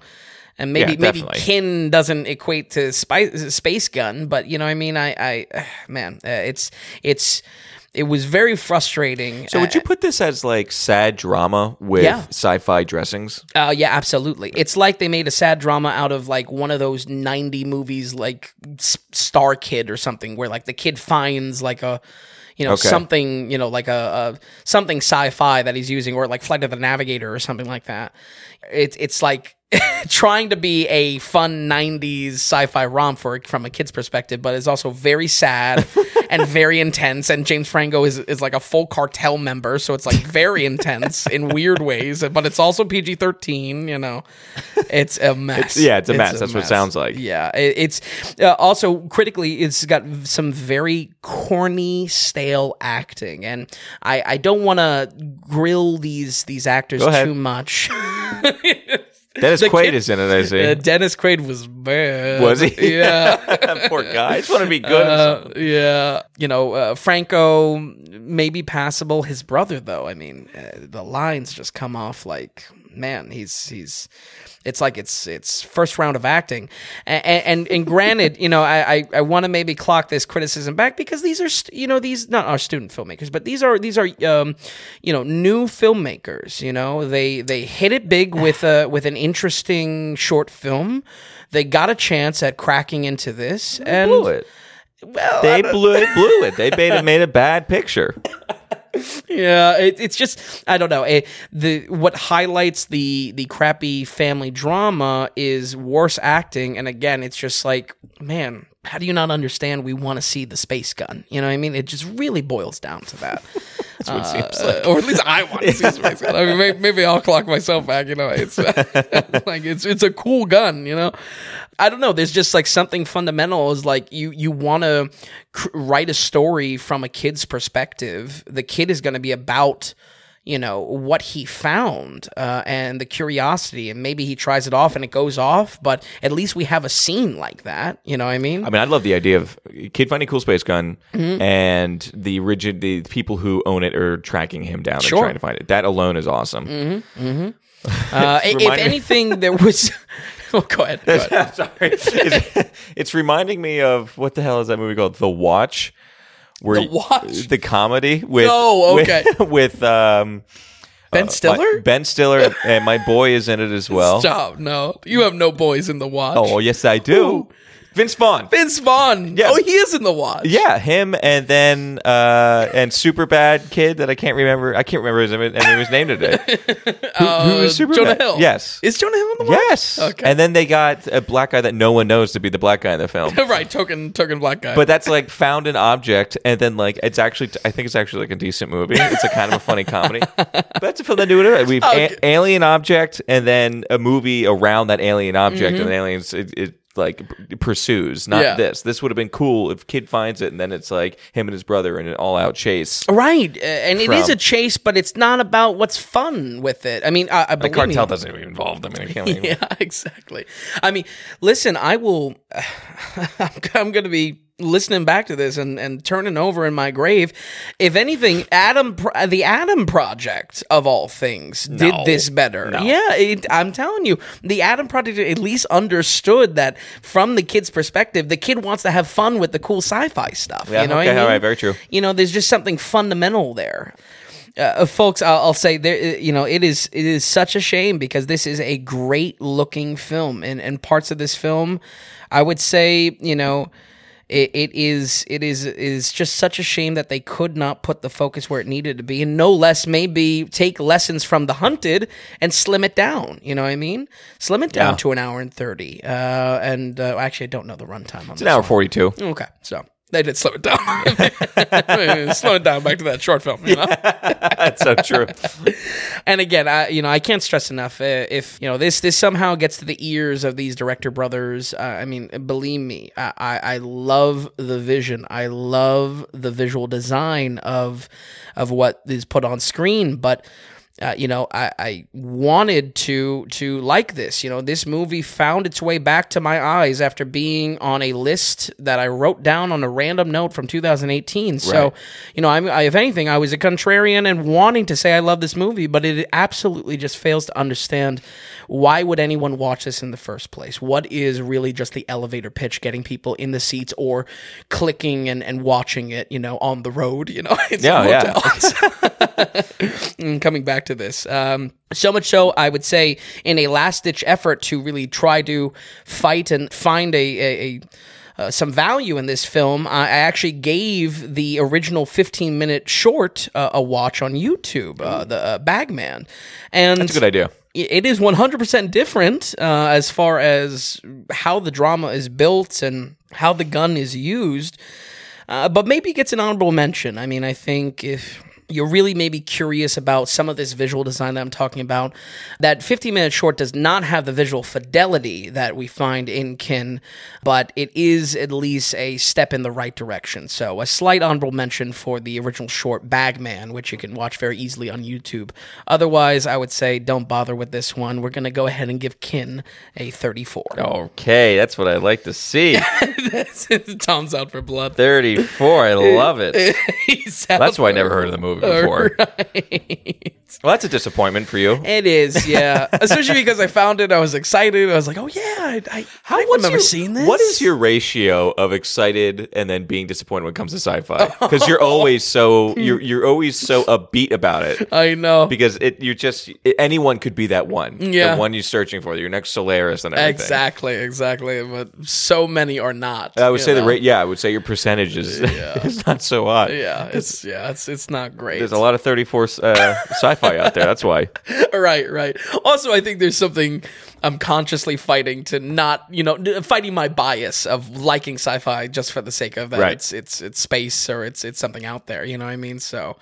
and maybe Yeah, maybe kin doesn't equate to spice, space gun, but you know, what I mean, I, I, man, uh, it's it's it was very frustrating. so would you put this as like sad drama with Yeah. sci-fi dressings? Uh, yeah, absolutely. It's like they made a sad drama out of like one of those 90 movies like Star Kid or something where like the kid finds like a you know Okay. something, you know, like a, a something sci-fi that he's using or like Flight of the Navigator or something like that. It's it's like trying to be a fun 90s sci-fi romp for from a kid's perspective, but it's also very sad and very intense. And James Franco is, is like a full cartel member, so it's like very intense in weird ways, but it's also PG-13, you know. It's a mess. yeah, it's a mess. That's what it sounds like. Yeah, it, it's uh, also critically, it's got some very corny, stale acting, and I, I don't want to grill these these actors too much. Dennis The Quaid kid- is in it. I see. Uh, Dennis Quaid was bad. Was he? Yeah. poor guy. I just want to be good. Uh, yeah, you know, uh, Franco maybe passable. His brother, though, I mean, uh, the lines just come off like, man, he's he's. It's like it's it's first round of acting, and and, and granted, you know, I I, I want to maybe clock this criticism back because these are st- you know these not our student filmmakers, but these are these are um you know new filmmakers. You know, they they hit it big with a with an interesting short film. They got a chance at cracking into this, and blew it. well, They blew it. Blew it. They made it. Made a bad picture. Yeah, it, it's just I don't know. It, the what highlights the the crappy family drama is worse acting, and again, it's just like, man, how do you not understand? We want to see the space gun. You know what I mean? It just really boils down to that. That's what it seems Uh, like. or at least I want to see the space gun. I mean, maybe, maybe I'll clock myself back. You know, it's like it's it's a cool gun. You know, I don't know. There's just like something fundamental is like you you want to cr- write a story from a kid's perspective. The kid is going to be about you know what he found uh, and the curiosity and maybe he tries it off and it goes off but at least we have a scene like that you know what i mean I mean, I love the idea of kid finding cool space gun, Mm-hmm. and the rigid the people who own it are tracking him down Sure. and trying to find it. That alone is awesome. uh, if anything there was oh, go ahead, go ahead. Sorry, it's, it's reminding me of what the hell is that movie called? The Watch. Where The Watch? the comedy with Oh, with- okay. with, um ben my- stiller Ben Stiller, and my boy is in it as well. Stop! No, you have no boys in the watch. Oh yes, I do. Who? Vince Vaughn. Vince Vaughn. Yeah. Oh, he is in the watch. Yeah, him and then uh and super bad kid that I can't remember. I can't remember his name and he was named today. Who, who was super Uh, Jonah Hill. Yes. Is Jonah Hill in the watch? Yes. Okay. And then they got a black guy that no one knows to be the black guy in the film. right, token token black guy. But that's like found an object, and then like it's actually I think it's actually like a decent movie. It's a kind of a funny comedy. But that's a film that do it. We've Okay. a- alien object, and then a movie around that alien object, Mm-hmm. and the aliens it, it like pursues. Not Yeah. this. This would have been cool if kid finds it, and then it's like him and his brother in an all out chase. right, and it is From- a chase, but it's not about what's fun with it. I mean, I, I The cartel me. doesn't even involve them. I mean, I can't even- Yeah, exactly. I mean, listen, I will. I'm, I'm going to be listening back to this and, and turning over in my grave. If anything, Adam, the Adam Project of all things, did this better. No. Yeah, it, I'm telling you, the Adam Project at least understood that from the kid's perspective, the kid wants to have fun with the cool sci-fi stuff. Yeah, you know, okay, I mean? all right, very true. You know, there's just something fundamental there uh, folks, I'll, I'll say there. You know, it is it is such a shame because this is a great looking film, and and parts of this film, I would say, you know. It, it is it is is just such a shame that they could not put the focus where it needed to be, and no less maybe take lessons from The Hunted and slim it down. You know what I mean? Slim it down Yeah. to an hour and thirty. Uh, and uh, actually, I don't know the runtime on It's an hour forty two. Okay, so they did slow it down. slow it down back to that short film. You know? That's so true. and again, I you know I can't stress enough uh, if you know this this somehow gets to the ears of these director brothers. Uh, I mean, believe me, I, I I love the vision. I love the visual design of of what is put on screen, but. Uh, you know, I, I wanted to to like this. You know, this movie found its way back to my eyes after being on a list that I wrote down on a random note from 2018. So, you know, I'm, I, if anything, I was a contrarian and wanting to say I love this movie, but it absolutely just fails to understand why would anyone watch this in the first place? What is really just the elevator pitch, getting people in the seats or clicking and, and watching it, you know, on the road, you know, it's Yeah, yeah. hotels. Mm, coming back to this. Um, so much so, I would say, in a last ditch effort to really try to fight and find a, a, a uh, some value in this film, I I actually gave the original 15 minute short uh, a watch on YouTube, uh, the uh, Bagman, and That's a good idea. It is 100% different uh, as far as how the drama is built and how the gun is used, uh, but maybe it gets an honorable mention. I mean, I think if you're really maybe curious about some of this visual design that I'm talking about, that 50 minute short does not have the visual fidelity that we find in Kin, but it is at least a step in the right direction. So, a slight honorable mention for the original short Bagman, which you can watch very easily on YouTube. Otherwise, I would say don't bother with this one. We're going to go ahead and give Kin a 34. Okay, that's what I like to see. Tom's out for blood. 34. I love it. That's why I never heard of the movie before. Right. Well, that's a disappointment for you. It is, yeah. Especially because I found it, I was excited. I was like, "Oh yeah, I, I, I what's remember your- seeing this." What is your ratio of excited and then being disappointed when it comes to sci-fi? Because you're always so you're you're always so upbeat about it. I know Because it you're just anyone could be that one. Yeah. The one you're searching for. Your next Solaris and everything. exactly, exactly. But so many are not. I would you say the rate. Yeah, I would say your percentage is, is not so high. Yeah, it's yeah, it's it's not great. There's a lot of 34 uh, sci-fi out there. That's why. right, right. Also, I think there's something I'm consciously fighting to not, you know, fighting my bias of liking sci-fi just for the sake of that. Right. It's it's it's space or it's it's something out there. You know what I mean? So,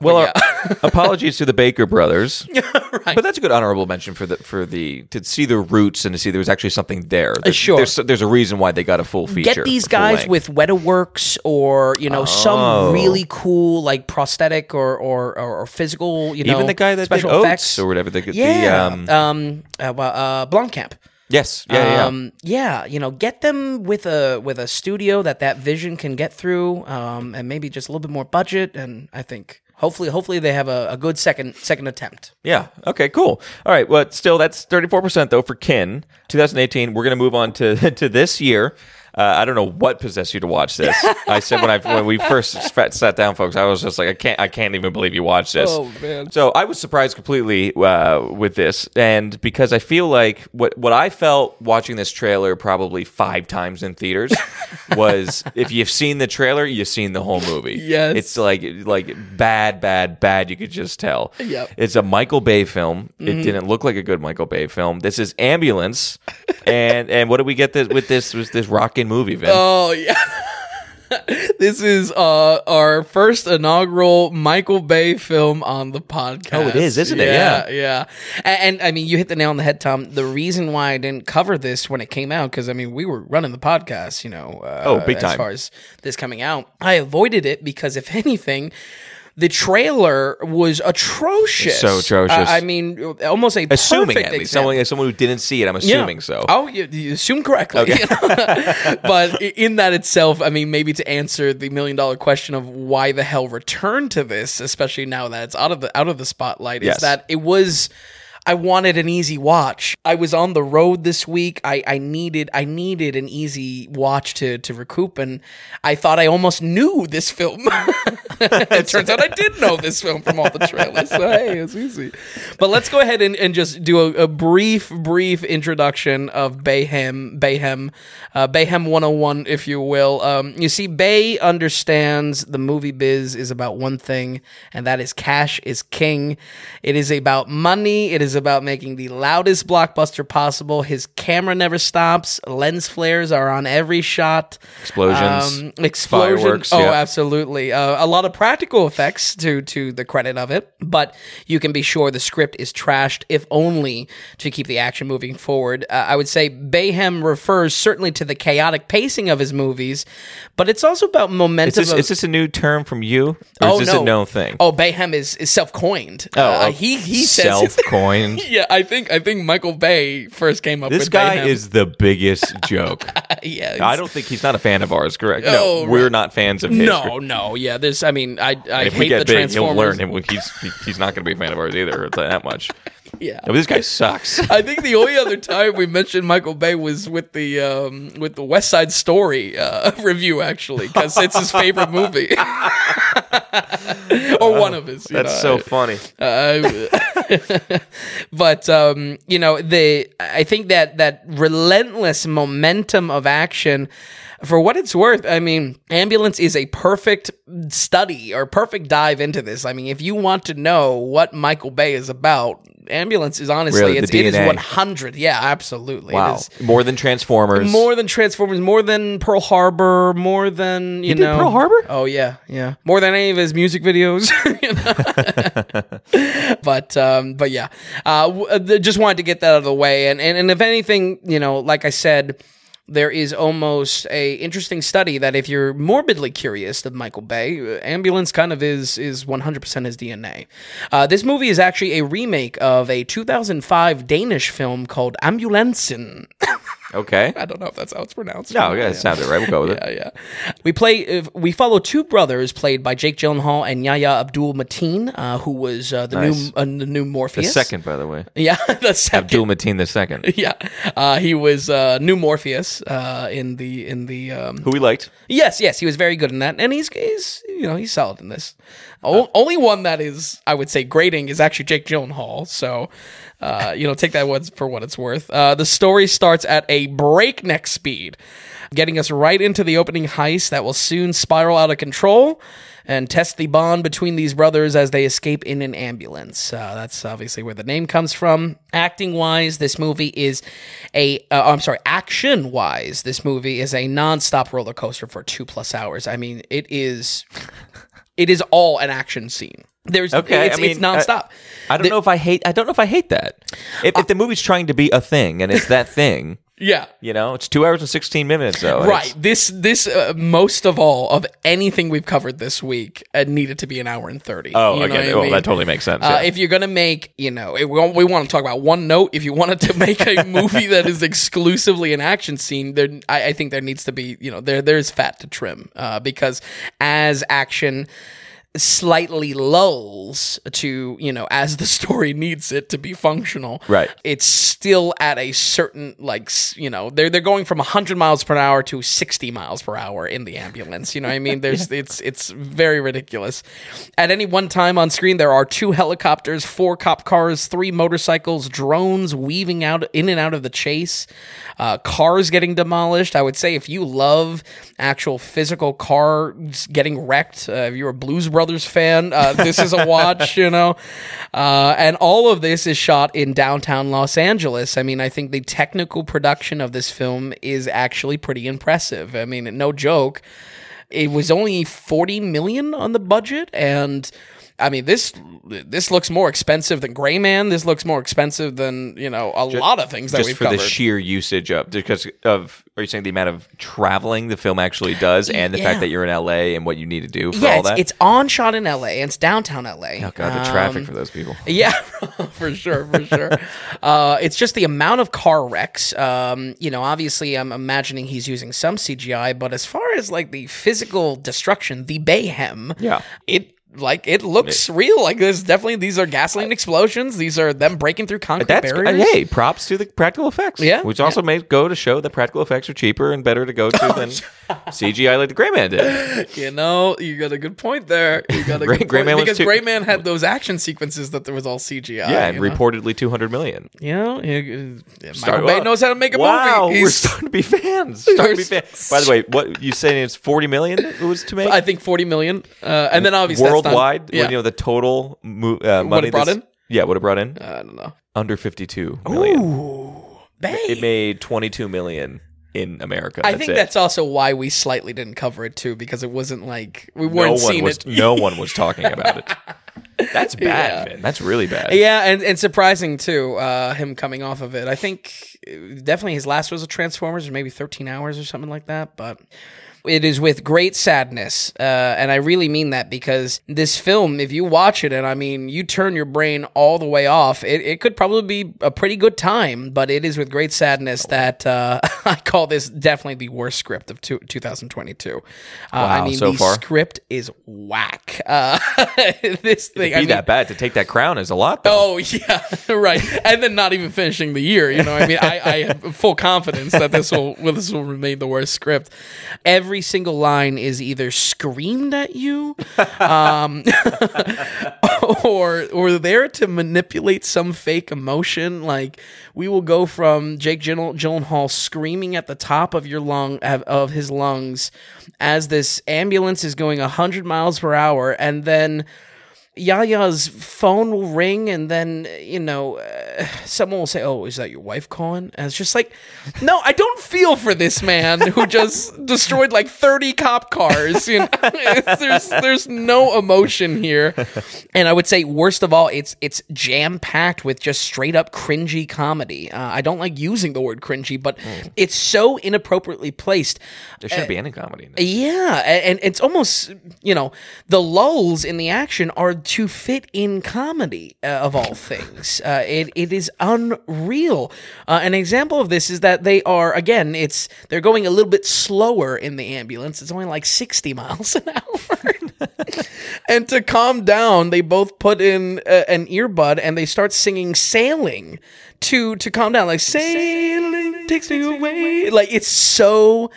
Well, yeah. uh, apologies to the Baker brothers, right. but that's a good honorable mention for the for the to see the roots and to see there was actually something there. There- sure. there's, there's a reason why they got a full feature. get these guys length. with Wetaworks or you know Oh. some really cool like prosthetic or or, or, or physical you know even the guy that special did effects or whatever. The, the, yeah um, um uh, well, uh Blomkamp yes, yeah, yeah, yeah. um yeah you know get them with a with a studio that that vision can get through um and maybe just a little bit more budget and I think hopefully hopefully they have a, a good second second attempt Yeah. Okay. Cool. All right. Well, still, that's thirty four percent though for Kin. 2018. We're gonna move on to to this year. Uh, I don't know what possessed you to watch this. I said when I when we first sat down, folks, I was just like, I can't, I can't even believe you watched this. Oh, man. So I was surprised completely uh, with this, and because I feel like what what I felt watching this trailer probably five times in theaters was if you've seen the trailer, you've seen the whole movie. Yes. it's like like bad, bad, bad. You could just tell. Yep. It's a Michael Bay film. Mm-hmm. It didn't look like a good Michael Bay film. This is Ambulance, and and what do we get this, with this was this rockin' movie, Vin? Oh yeah. this is uh our first inaugural Michael Bay film on the podcast. Oh, it is, isn't it? Yeah, yeah. And, and I mean, you hit the nail on the head, Tom. The reason why I didn't cover this when it came out, because I mean, we were running the podcast, you know. Uh, Oh, big time. As far as this coming out, I avoided it because, if anything. The trailer was atrocious. So atrocious. I, I mean, almost a assuming perfect at least example. someone someone who didn't see it. I'm assuming so. Oh, you, you assume correctly. but in that itself, I mean, maybe to answer the million dollar question of why the hell return to this, especially now that it's out of the out of the spotlight, Yes. is that it was. I wanted an easy watch. I was on the road this week. I, I needed I needed an easy watch to to recoup, and I thought I almost knew this film. it turns out I did know this film from all the trailers. So hey, it's easy. But let's go ahead and, and just do a, a brief brief introduction of Bayhem Bayhem uh, Bayhem 101, if you will. Um, you see, Bay understands the movie biz is about one thing, and that is cash is king. It is about money. It is about making the loudest blockbuster possible. His camera never stops. Lens flares are on every shot. Explosions, Um, explosions. fireworks, Oh, yeah. absolutely. Uh, a lot of practical effects to to the credit of it, but you can be sure the script is trashed, if only to keep the action moving forward. Uh, I would say Bayhem refers certainly to the chaotic pacing of his movies, but it's also about Is momentum. this, of, is this a new term from you? Or oh is this no, a known thing? Oh, Bayhem is, is self coined. Oh, uh, he he says yeah, I think I think Michael Bay first came up This with guy Bayhem. is the biggest joke. yeah. I don't think he's not a fan of ours, correct? Oh, no, we're right. not fans of his. No, no, yeah. There's, I mean, I, I if hate we get the big, he'll Transformers. learn. Him. He's he- he's not going to be a fan of ours either. I'll tell you that much. Yeah. This guy sucks. I think the only other time we mentioned Michael Bay was with the um, with the West Side Story uh, review, actually, because it's his favorite movie, or one of his. you That's know. so funny. Uh, but um, you know, the I think that that relentless momentum of action. For what it's worth, I mean, Ambulance is a perfect study or perfect dive into this. I mean, if you want to know what Michael Bay is about, Ambulance is honestly Really, it's, it is 100 Yeah, absolutely. It Wow, is more than Transformers. more than Transformers, more than Pearl Harbor, more than you did know Pearl Harbor? Oh yeah, yeah, more than any of his music videos. but um, but yeah, uh, uh, just wanted to get that out of the way, and and, and if anything, you know, like I said. There is almost a interesting study that if you're morbidly curious of Michael Bay, uh, Ambulance kind of is is 100% his DNA. Uh, this movie is actually a remake of a 2005 Danish film called Ambulancen. Okay. I don't know if that's how it's pronounced. No, yeah, it sounded right. We'll go with it. Yeah, yeah. We play. Uh, we follow two brothers played by Jake Gyllenhaal and Yahya Abdul Mateen, uh, who was uh, the Nice. new uh, the new The Morpheus. second, by the way, yeah, the second. Abdul Mateen the second, Yeah, uh, he was uh, new Morpheus uh, in the in the. Um, who we liked. yes, yes, he was very good in that, and he's he's you know he's solid in this. O- only one that is I would say grading is actually Jake Gyllenhaal. So. Uh, you know, take that one for what it's worth. Uh, the story starts at a breakneck speed, getting us right into the opening heist that will soon spiral out of control and test the bond between these brothers as they escape in an ambulance. Uh, that's obviously where the name comes from. Acting wise, this movie is a. Uh, I'm sorry, action wise, this movie is a non-stop roller coaster for two plus hours. I mean, it is. It is all an action scene. There's Okay, it's, I mean, it's nonstop. I don't know if I hate. I don't know if I hate that. If, if the movie's trying to be a thing and it's that thing, yeah, you know, it's two hours and sixteen minutes though. Right. This this uh, most of all of anything we've covered this week uh, needed to be an hour and thirty. Oh, You know okay. what I Well, mean? that totally makes sense. Uh, yeah. if you're gonna make, you know, we, we want to talk about one note. If you wanted to make a movie that is exclusively an action scene, there, I, I think there needs to be, you know, there there's fat to trim uh, because as action slightly lulls to you know as the story needs it to be functional Right. it's still at a certain like you know they're they're going from 100 miles per hour to 60 miles per hour in the ambulance you know what i mean? There's it's it's very ridiculous. At any one time on screen there are two helicopters four cop cars three motorcycles drones weaving out in and out of the chase uh, cars getting demolished. I would say if you love actual physical cars getting wrecked uh, if you're a blues brothers fan uh, this is a watch you know uh, and all of this is shot in downtown Los Angeles. I mean, I think the technical production of this film is actually pretty impressive. I mean, no joke. It was only 40 million on the budget and I mean this this looks more expensive than Gray Man. This looks more expensive than, you know, a lot of things that just we've for covered. the sheer usage of because of are you saying the amount of traveling the film actually does and the Yeah. fact that you're in LA and what you need to do for yeah, all it's, that? it's on shot in LA and it's downtown LA. oh god, the traffic Um, for those people. Yeah, for sure, for sure. uh, it's just the amount of car wrecks. Um, you know, obviously, I'm imagining he's using some CGI, but as far as like the physical destruction, the bayhem, Yeah. it like it looks real. Like there's definitely these are gasoline explosions. These are them breaking through concrete That's uh, barriers. hey, props to the practical effects. Yeah, which also may go to show that practical effects are cheaper and better to go to than CGI like the Gray Man did. You know, you got a good point there. You got a Gray- good Gray point. Man because too- Gray Man had those action sequences that there was all CGI. Yeah, and know? reportedly two hundred million. You know, you- uh, Start- Michael Bay knows how to make a wow, movie. we're starting to be fans. Starting to be fans. By the way, what you saying it's forty million it was to make I think forty million, uh, and then obviously not- worldwide? yeah, you know the total mo- uh, money it brought in? Yeah, what it brought in I don't know. under fifty-two million. Ooh, bang. It made twenty-two million in America. I That's think it. that's also why we slightly didn't cover it too, because it wasn't like we no weren't one seeing was it. no one was talking about it. That's bad, Yeah. man. That's really bad. Yeah, and, and surprising too, uh, him coming off of it. I think uh, definitely his last was a Transformers, or maybe 13 hours or something like that. But it is with great sadness, uh, and I really mean that because this film, if you watch it, and I mean, you turn your brain all the way off, it, it could probably be a pretty good time. But it is with great sadness that uh, I call this definitely the worst script of two, 2022. Uh, I Wow, mean, so the far? script is whack. Uh, this thing, Be I mean, that bad to take that crown is a lot. Though. Oh yeah, right. And then not even finishing the year. You know, I mean, I, I have full confidence that this will well, this will remain the worst script. Every single line is either screamed at you, um, or or there to manipulate some fake emotion. Like we will go from Jake Gyllen- Gyllenhaal screaming at the top of your lung of- of his lungs as this ambulance is going hundred miles per hour, and then. Yahya's phone will ring, and then you know, uh, someone will say, "Oh, is that your wife calling?" And it's just like, no, I don't feel for this man who just destroyed like thirty cop cars. You know, there's there's no emotion here, and I would say worst of all, it's it's jam packed with just straight up cringy comedy. Uh, I don't like using the word cringy, but it's so inappropriately placed. there shouldn't be any comedy. In this. Yeah, a- and it's almost you know the lulls in the action are to fit in comedy uh, of all things. Uh, it it is unreal. Uh, an example of this is that they are again, it's they're going a little bit slower in the ambulance. It's only like sixty miles an hour. and to calm down, they both put in uh, an earbud and they start singing "Sailing" to to calm down, like "Sailing takes me away." Like it's so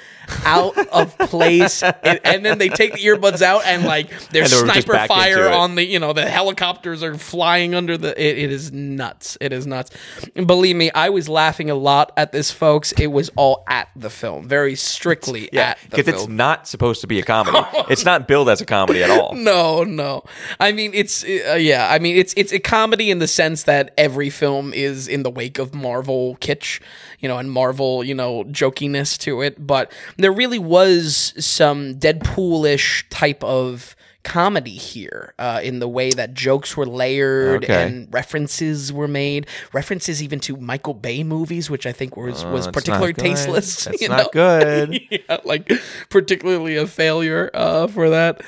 out of place. and, and then they take the earbuds out and like there's And they were just sniper fire on the you know the helicopters are flying under the. It, it is nuts. It is nuts. And believe me, I was laughing a lot at this, folks. It was all at the film, very strictly Yeah, at the because it's not supposed to be a comedy. it's not billed as a comedy at all. No, no. I mean, it's uh, yeah. I mean, it's it's a comedy in the sense that every film is in the wake of Marvel kitsch, you know, and Marvel, you know, jokiness to it. But there really was some Deadpoolish type of comedy here uh, in the way that jokes were layered Okay. and references were made references even to michael bay movies which i think was was it's not particularly tasteless you not know? good. yeah, like particularly a failure uh, for that.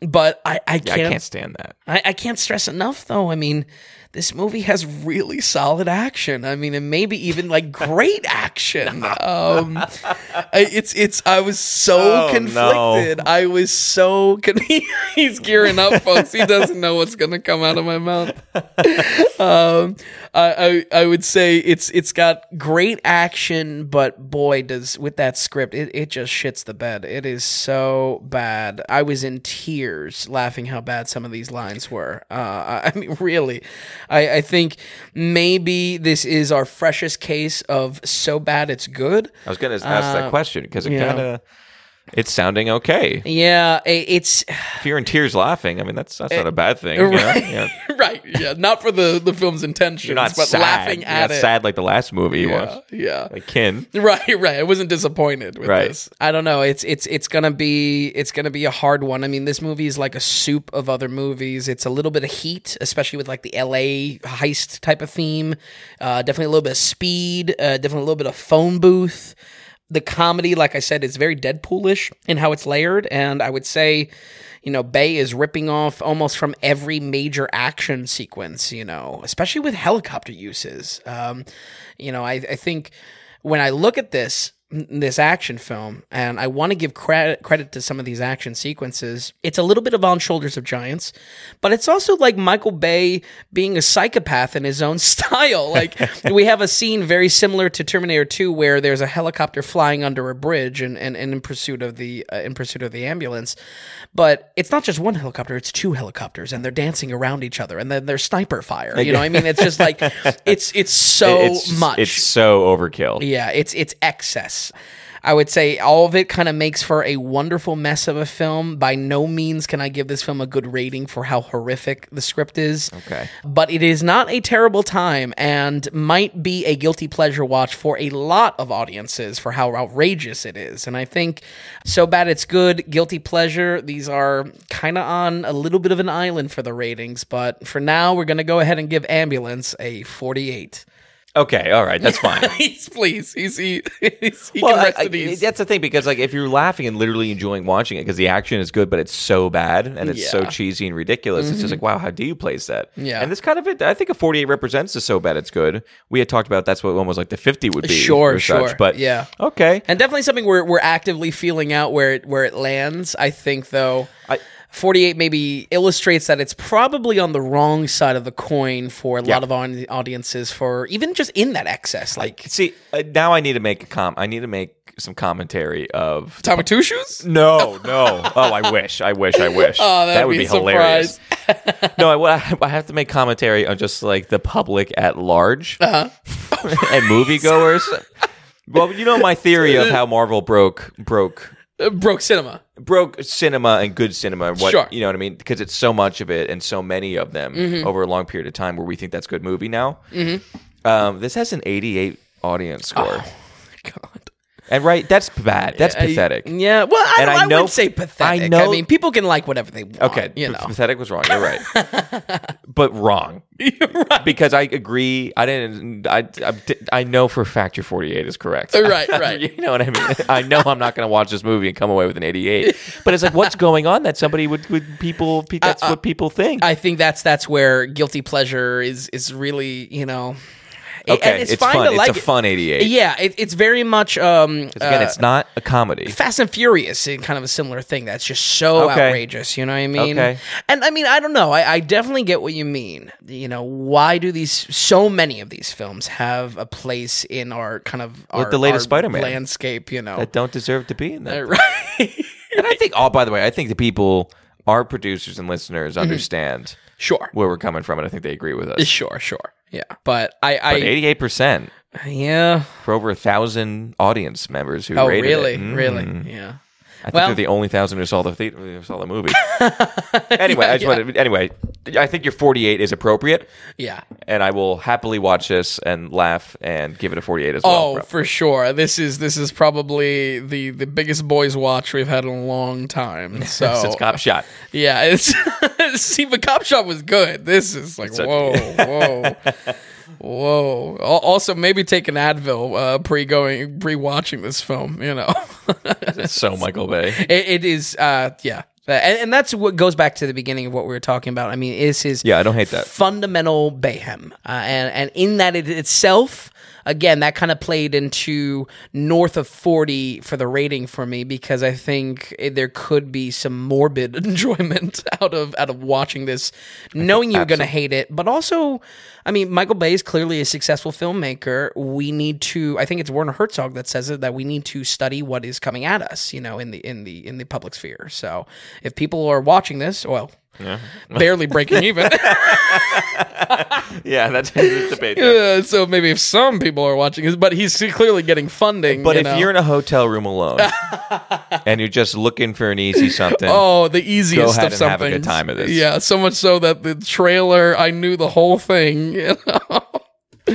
But I, I can't, I can't stand that. I, I can't stress enough though. I mean, this movie has really solid action. I mean, and maybe even like great action. Um, I- it's it's. I was so Oh, conflicted. I was so con- he's gearing up, folks. He doesn't know what's gonna come out of my mouth. Um, I, I I would say it's it's got great action, but boy, does with that script, it, it just shits the bed. It is so bad. I was in tears laughing how bad some of these lines were. Uh, I mean, really, I, I think maybe this is our freshest case of so bad it's good. I was going to ask Uh, that question because it kind of it's sounding okay. Yeah, it's If you're in tears laughing, I mean that's that's not a bad thing. you know? right, Yeah. right. Yeah, not for the the film's intentions, You're not but sad. laughing You're at not it. sad like the last movie Yeah, was. yeah. Like Kin. Right, right. I wasn't disappointed with Right. this. I don't know. It's it's it's gonna be it's gonna be a hard one. I mean, this movie is like a soup of other movies. It's a little bit of heat, especially with like the L.A. heist type of theme. Uh, definitely a little bit of speed. Uh, definitely a little bit of phone booth. The comedy, like I said, is very Deadpoolish in how it's layered, and I would say. You know, Bay is ripping off almost from every major action sequence, you know, especially with helicopter uses. Um, you know, I, I think when I look at this, this action film, and I want to give credit credit to some of these action sequences. It's a little bit of on shoulders of giants, but it's also like Michael Bay being a psychopath in his own style. Like we have a scene very similar to Terminator 2 where there's a helicopter flying under a bridge and, and, and in pursuit of the uh, in pursuit of the ambulance. But it's not just one helicopter, it's two helicopters and they're dancing around each other and then there's sniper fire. You know what I mean? It's just like it's it's so it's much. It's so overkill. Yeah, it's it's excess. I would say all of it kind of makes for a wonderful mess of a film. By no means can I give this film a good rating for how horrific the script is. Okay. But it is not a terrible time and might be a guilty pleasure watch for a lot of audiences for how outrageous it is. And I think so bad it's good, guilty pleasure, these are kind of on a little bit of an island for the ratings. But for now, we're going to go ahead and give Ambulance a 48. Okay, all right, that's fine. he's please. He's he, he's, he well, can rest I- I- ease. that's the thing because like if you're laughing and literally enjoying watching it because the action is good, but it's so bad and it's so Yeah. Mm-hmm. cheesy and ridiculous. It's just like wow, how do you place that? Yeah. and this kind of it. I think a 48 represents the so bad it's good. We had talked about that's what one was like the 50 would be. Sure, such, sure. but Yeah. okay. and definitely something we're we're actively feeling out where it where it lands. I think though. I- 48 maybe illustrates that it's probably on the wrong side of the coin for a Yeah. lot of audi- audiences for even just in that excess like See, uh, now I need to make a com. I need to make some commentary of. Tom with two shoes No, no. Oh, I wish. I wish. I wish. Oh, that'd be be, hilarious. no, I, I, have to make commentary on just like the public at large Uh-huh. and moviegoers. well, you know my theory of how Marvel broke broke broke cinema broke cinema and good cinema and what Sure. you know what I mean because it's so much of it and so many of them Mm-hmm. over a long period of time where we think that's good movie now. Um, this has an 88 audience score. Oh, And right, that's bad. That's I- pathetic. yeah well i, And I, I know- would say pathetic I know. I, mean people can like whatever they want Okay, you know pathetic was wrong. You're right, but wrong You're right. because I agree. I didn't. I, I I know for a fact your 48 is correct. Right, right. you know what I mean. I know I'm not going to watch this movie and come away with an 88. But it's like, what's going on that somebody would would people? pe- That's what people think. i think that's that's where guilty pleasure is is really you know okay, it's, it's, fun. to It's like a it. fun 88. yeah it, it's very much um Again, uh, it's not a comedy. Fast and Furious in kind of a similar thing. That's just so Okay. outrageous. You know what I mean? Okay. And I mean, I don't know. I, I definitely get what you mean. You know, why do these so many of these films have a place in our kind of our, the latest Spider-Man. landscape? You know, that don't deserve to be in there. right? And I think, oh, by the way, I think the people, our producers and listeners, Mm-hmm. understand sure, where we're coming from, and I think they agree with us. sure, sure. Yeah, but I, I, But 88 percent yeah. for over a thousand audience members who Oh, rated really? it. Mm. Really? Yeah. I think Well- they're the only thousand who saw the thea- who saw the movie. anyway, I just wanted, anyway, I think your 48 is appropriate, Yeah. and I will happily watch this and laugh and give it a 48 as well. Oh, for sure. This is this is probably the the biggest boys watch we've had in a long time. So Since Cop Shop. Yeah, it's see, but Cop Shop was good. This is like a- whoa, whoa, whoa. Also, maybe take an Advil uh, pre going pre watching this film. You know, It's so Michael Bay. it, it is. Uh, yeah, and, and that's what goes back to the beginning of what we were talking about. I mean, this is Yeah, I don't hate that. fundamental Bayhem, uh, and and in that it itself. Again, that kind of played into north of 40 for the rating for me because I think there could be some morbid enjoyment out of out of watching this, knowing you were going to hate it. But also, I mean, Michael Bay is clearly a successful filmmaker. We need to. I think it's Werner Herzog that says it that we need to study what is coming at us. You know, in the in the in the public sphere. So if people are watching this, well. barely breaking even. Yeah, that's the debate. Uh, so maybe if some people are watching this, but he's clearly getting funding. But you if know. you're in a hotel room alone and you're just looking for an easy something, oh, the easiest ahead of and have a something. good time of this. Yeah, so much so that the trailer, I knew the whole thing. You know?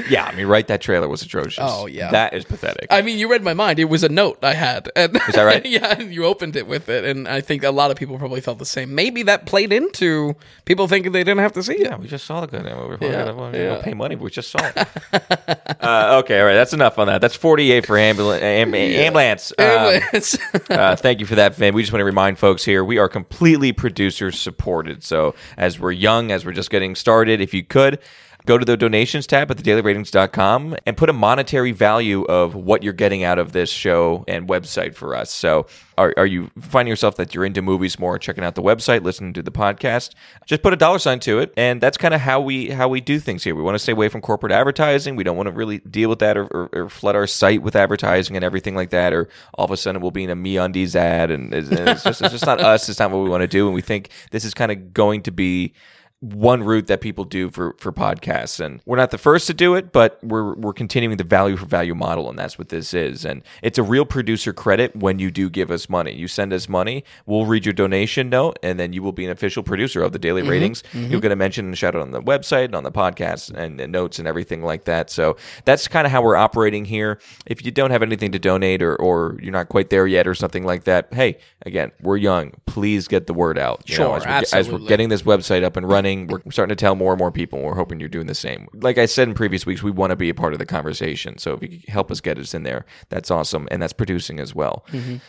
Yeah, I mean, right, that trailer was atrocious. Oh, yeah. that is pathetic. I mean, you read my mind. It was a note I had. And, Is that right? yeah, and you opened it with it, and I think a lot of people probably felt the same. Maybe that played into people thinking they didn't have to see it. Yeah, we just saw the good. We're Yeah, gonna, we yeah. don't pay money, but we just saw it. uh, okay, all right, that's enough on that. That's 48 for ambulance. Am- Ambulance. Um, Ambulance. uh, thank you for that, Vin. We just want to remind folks here we are completely producer supported. So as we're young, as we're just getting started, if you could. Go to the donations tab at thedailyratings.com and put a monetary value of what you're getting out of this show and website for us. So, are, are you finding yourself that you're into movies more, checking out the website, listening to the podcast? Just put a dollar sign to it, and that's kind of how we how we do things here. We want to stay away from corporate advertising. We don't want to really deal with that or, or, or flood our site with advertising and everything like that. Or all of a sudden we'll be in a MeUndies ad, and it's, and it's just it's just not us. It's not what we want to do, and we think this is kind of going to be one route that people do for for podcasts. And we're not the first to do it but we're we're continuing the value for value model and that's what this is. And it's a real producer credit when you do give us money. You send us money we'll read your donation note and then you will be an official producer of the daily mm-hmm. ratings. Mm-hmm. You'll get a mention and shout out on the website and on the podcast and, and notes and everything like that. So that's kind of how we're operating here. If you don't have anything to donate or or you're not quite there yet or something like that hey again we're young. Please get the word out you know, Sure, as, we're, as we're getting this website up and running. We're starting to tell more and more people. and We're hoping you're doing the same. Like I said in previous weeks, we want to be a part of the conversation. So if you could help us get us in there, that's awesome. And that's producing as well.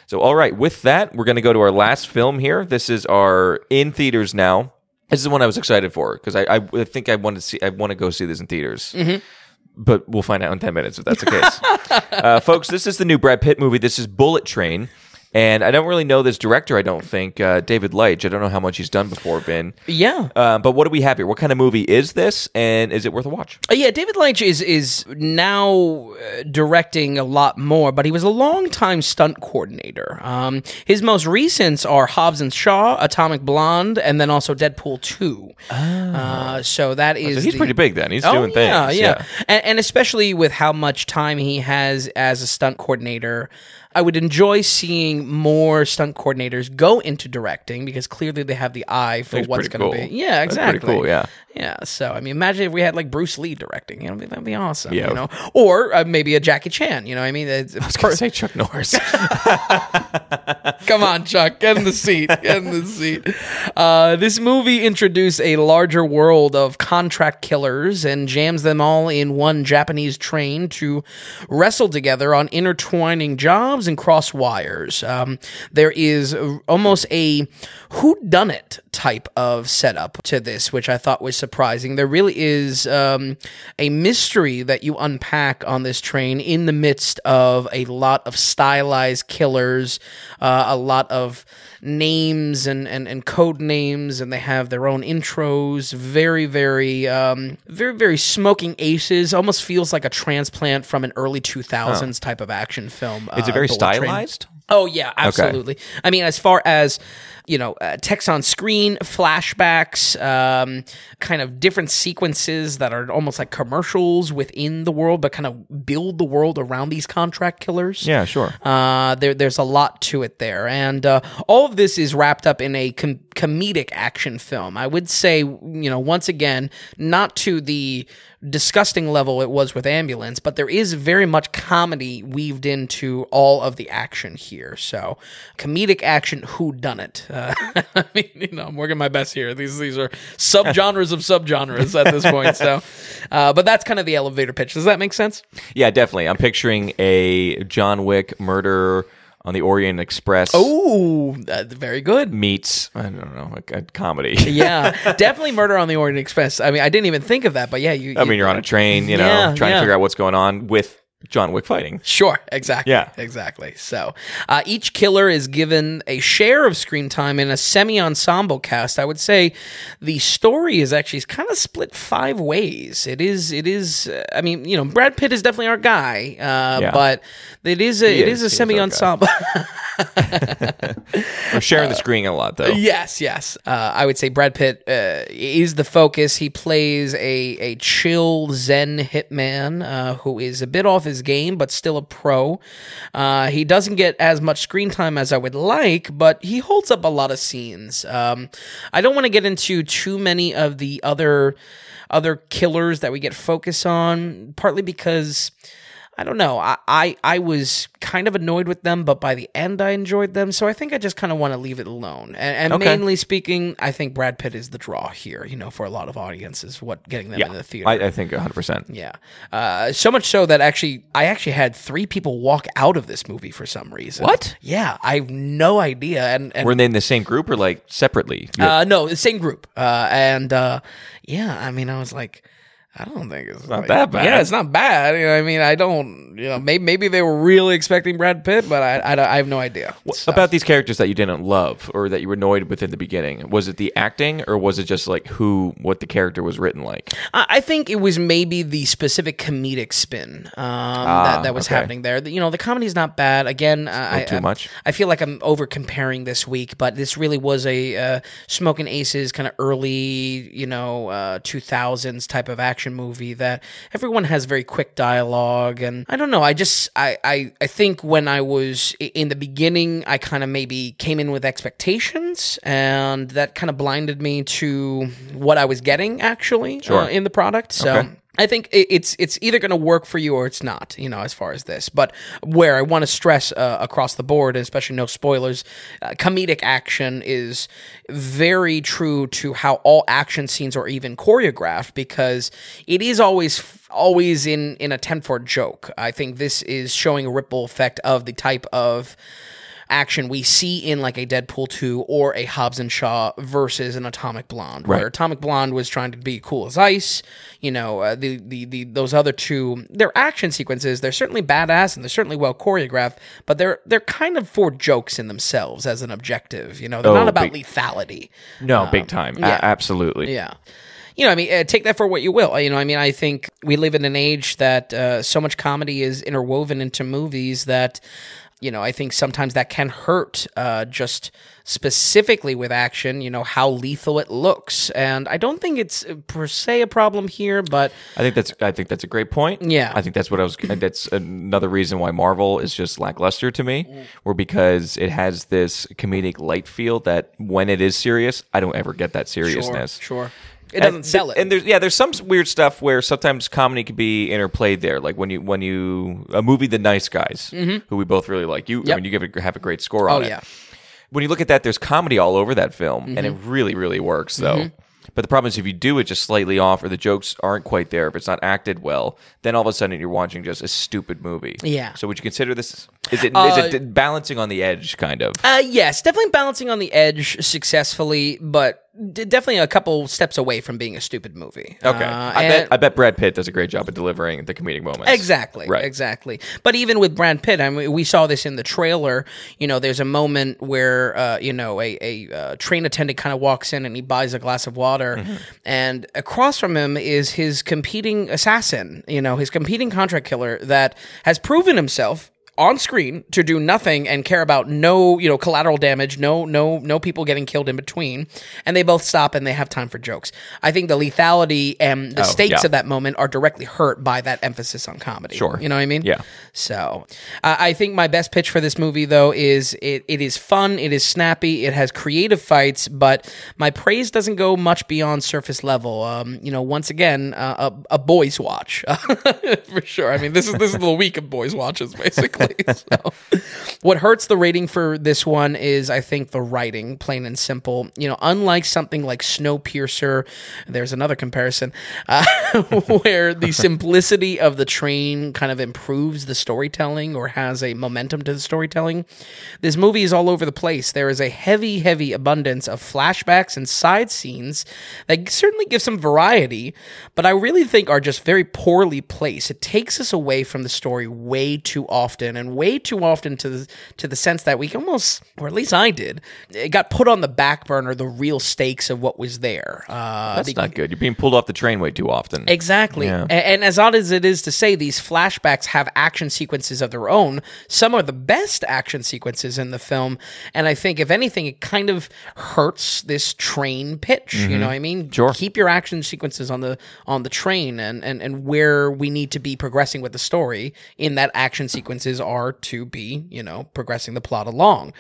So, all right, with that, we're going to go to our last film here. This is our in theaters now. This is the one I was excited for because I, I, I think I want to see. I want to go see this in theaters. But we'll find out in 10 minutes if that's the case. uh, folks, this is the new Brad Pitt movie. This is Bullet Train. And I don't really know this director, I don't think, uh, David Leitch. I don't know how much he's done before, Ben. Yeah. Uh, but what do we have here? What kind of movie is this, and is it worth a watch? Uh, yeah, David Leitch is is now uh, directing a lot more, but he was a long-time stunt coordinator. Um, his most recents are Hobbs and Shaw, Atomic Blonde, and then also Deadpool Two. Uh, so that is So he's the- pretty big then. He's Oh, doing yeah, things. Yeah, And, and especially with how much time he has as a stunt coordinator, I would enjoy seeing more stunt coordinators go into directing because clearly they have the eye for That's what's pretty going to cool. be. Yeah, That's pretty exactly. cool, yeah. Yeah. So I mean, imagine if we had like Bruce Lee directing. You know, that'd be awesome. Yeah. You know, or uh, maybe a Jackie Chan. You know, what I mean, it's, I was going to say Chuck Norris. Come on, Chuck, get in the seat. Get in the seat. Uh, this movie introduced a larger world of contract killers and jams them all in one Japanese train to wrestle together on intertwining jobs and cross wires. Um, there is almost a who done it type of setup to this, which I thought was surprising. There really is um, a mystery that you unpack on this train in the midst of a lot of stylized killers, uh, a lot of names and, and, and code names, and they have their own intros. Very, very, um, very, very smoking aces. Almost feels like a transplant from an early 2000s type of action film. is uh, it very Bullet Train. stylized? Oh yeah, absolutely. I mean, as far as you know, uh, text on screen, flashbacks, um, kind of different sequences that are almost like commercials within the world, but kind of build the world around these contract killers. Yeah, sure. Uh, there, there's a lot to it there, and uh, all of this is wrapped up in a com- comedic action film. I would say, you know, once again, not to the disgusting level it was with Ambulance, but there is very much comedy weaved into all of the action here. So, comedic action, who done it? Uh, I mean, you know, I'm working my best here. These these are subgenres of subgenres at this point. So, uh, but that's kind of the elevator pitch. Does that make sense? Yeah, definitely. I'm picturing a John Wick murder on the Orient Express Oh, uh, very good. meets, I don't know, a, a comedy. yeah, definitely Murder on the Orient Express. I mean, I didn't even think of that, but yeah, you. I mean, you're on a train, you know, Yeah, trying yeah. to figure out what's going on with John Wick fighting. Sure, exactly. Yeah. exactly. So, uh, each killer is given a share of screen time in a semi-ensemble cast. I would say the story is actually kind of split five ways. It is. It is. Uh, I mean, you know, Brad Pitt is definitely our guy, uh, Yeah. but it is. A, He it is. is a guy. semi-ensemble. We're sharing the screen a lot, though. Yes, yes. Uh, I would say Brad Pitt uh, is the focus. He plays a a chill Zen hitman uh, who is a bit off his game, but still a pro. Uh, he doesn't get as much screen time as I would like, but he holds up a lot of scenes. Um, I don't want to get into too many of the other other killers that we get focus on, partly because. I don't know. I, I I was kind of annoyed with them, but by the end I enjoyed them. So I think I just kind of want to leave it alone. And, and Okay. mainly speaking, I think Brad Pitt is the draw here. You know, for a lot of audiences, what getting them Yeah, in the theater. I, I think 100%. yeah. Uh, so much so that actually, I actually had three people walk out of this movie for some reason. What? Yeah, I have no idea. And, and Were they in the same group or like separately? uh, no, the same group. Uh, and uh, yeah, I mean, I was like, I don't think it's not that bad. Yeah, it's not bad. You know, I mean, I don't. You know, maybe maybe they were really expecting Brad Pitt, but I I, don't- I have no idea. So- About these characters that you didn't love or that you were annoyed with in the beginning, was it the acting or was it just like who, what the character was written like? I I think it was maybe the specific comedic spin um, that, that was okay. happening there. You know, the comedy's not bad. Again, I, too I- much? I feel like I'm over comparing this week, but this really was a uh, Smoking Aces kind of early, you know, uh, 2000s type of action movie that everyone has very quick dialogue, and I don't know. I just I I, I think when I was in the beginning, I kind of maybe came in with expectations, and that kind of blinded me to what I was getting actually Sure. uh, in the product. So. Okay. I think it's it's either going to work for you or it's not, you know, as far as this. But where I want to stress uh, across the board, and especially no spoilers, uh, comedic action is very true to how all action scenes are even choreographed because it is always always in in attempt for joke. I think this is showing a ripple effect of the type of action we see in like a Deadpool 2 or a Hobbs and Shaw versus an Atomic Blonde, where Atomic Blonde was trying to be cool as ice. You know, uh, the, the the those other two, their action sequences, they're certainly badass and they're certainly well choreographed, but they're they're kind of for jokes in themselves as an objective. You know, they're Oh, not about big- lethality. No, big time. A- absolutely. Yeah. You know, I mean, uh, take that for what you will. You know, I mean, I think we live in an age that uh, so much comedy is interwoven into movies that, you know, I think sometimes that can hurt uh, just specifically with action, you know, how lethal it looks. And I don't think it's uh, per se a problem here, but I think that's I think that's a great point. Yeah. I think that's what I was. That's another reason why Marvel is just lackluster to me, or because it has this comedic light feel that when it is serious, I don't ever get that seriousess. sure. It doesn't and, sell it. And there's yeah, there's some weird stuff where sometimes comedy can be interplayed there. Like when you when you a movie The Nice Guys, who we both really like. You I Mm-hmm. Yep. mean you give it have a great score oh, on it. yeah. When you look at that, there's comedy all over that film, and it Mm-hmm. really really works though. But the problem is if you do it just slightly off, or the jokes aren't quite there, if it's not acted well, then all of a sudden you're watching just a stupid movie. Yeah. So would you consider this? Is it is Uh, it balancing on the edge, kind of? Uh, yes, definitely balancing on the edge successfully, but d- definitely a couple steps away from being a stupid movie. Okay. Uh, I and- bet I bet Brad Pitt does a great job of delivering the comedic moments. Exactly. Right. Exactly. But even with Brad Pitt, I mean, we saw this in the trailer. You know, there's a moment where, uh, you know, a, a uh, train attendant kind of walks in and he buys a glass of water, Mm-hmm. and across from him is his competing assassin. You know, his competing contract killer that has proven himself on screen to do nothing and care about no you know collateral damage no no no people getting killed in between. And they both stop and they have time for jokes. I think the lethality and the Oh, stakes yeah. of that moment are directly hurt by that emphasis on comedy. Sure. you know what i mean? Yeah. so uh, i think my best pitch for this movie though is it, it is fun it is snappy it has creative fights but my praise doesn't go much beyond surface level. Um, you know once again uh, a, a boys watch. For sure. I mean this is this is the week of boys watches basically so what hurts the rating for this one is i think the writing plain and simple. You know unlike something like snowpiercer there's another comparison uh, where the simplicity of the train kind of improves the storytelling or has a momentum to the storytelling this movie is all over the place. There is a heavy heavy abundance of flashbacks and side scenes that certainly give some variety but i really think are just very poorly placed. It takes us away from the story way too often and way too often to the to the sense that we almost or at least i did it got put on the back burner the real stakes of what was there uh, That's not good. You're being pulled off the train way too often. Exactly. Yeah. A- And, as odd as it is to say, these flashbacks have action sequences of their own. Some are the best action sequences in the film. And I think, if anything, it kind of hurts this train pitch. You know what I mean? Mm-hmm. Sure. Keep your action sequences on the on the train and, and, and where we need to be progressing with the story in that action sequences are to be, you know, progressing the plot along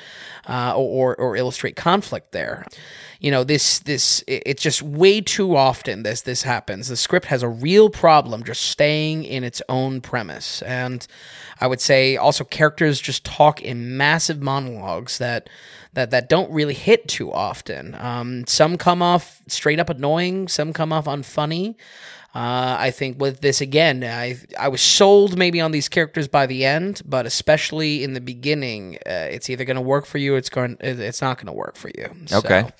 uh, or, or illustrate conflict there. You know this this it's just way too often this this happens. The script has a real problem just staying in its own premise. And i would say also characters just talk in massive monologues that that that don't really hit too often. Um, some come off straight up annoying some come off unfunny Uh, I think with this again, I I was sold maybe on these characters by the end, but especially in the beginning, uh, it's either going to work for you, it's going, it's not going to work for you. So, Okay. uh,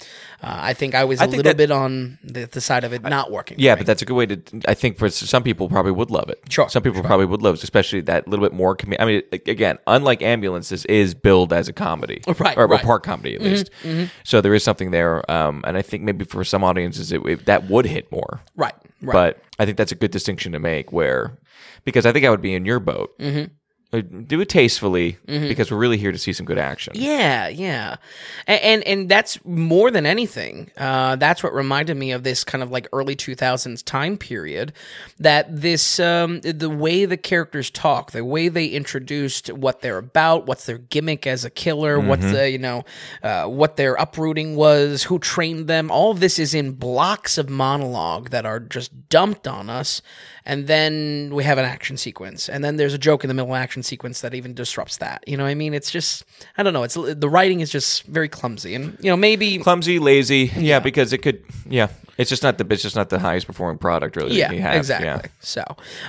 I think I was a little that- bit on the, the side of it not working. Yeah, but me. that's a good way to. I think for some people probably would love it. Sure, Some people probably would love it, especially that little bit more. Com- I mean, again, unlike ambulance, this is billed as a comedy, Right, or right. a part comedy at least. So there is something there, um, and I think maybe for some audiences it, it, that would hit more. right, right. But I think that's a good distinction to make. Where because I think I would be in your boat. Mm-hmm. Do it tastefully because we're really here to see some good action. Yeah, yeah, and and, and that's more than anything. Uh, that's what reminded me of this kind of like early two thousands time period. That this um, the way the characters talk, the way they introduced what they're about, what's their gimmick as a killer, what's the you know uh, what their uprooting was, who trained them. All of this is in blocks of monologue that are just dumped on us. And then we have an action sequence, and then there's a joke in the middle of action sequence that even disrupts that. You know what I mean? It's just I don't know. It's the writing is just very clumsy, and you know maybe clumsy, lazy. Yeah, because it could. Yeah, it's just not the. It's just not the highest performing product, really. yeah, exactly. Yeah. So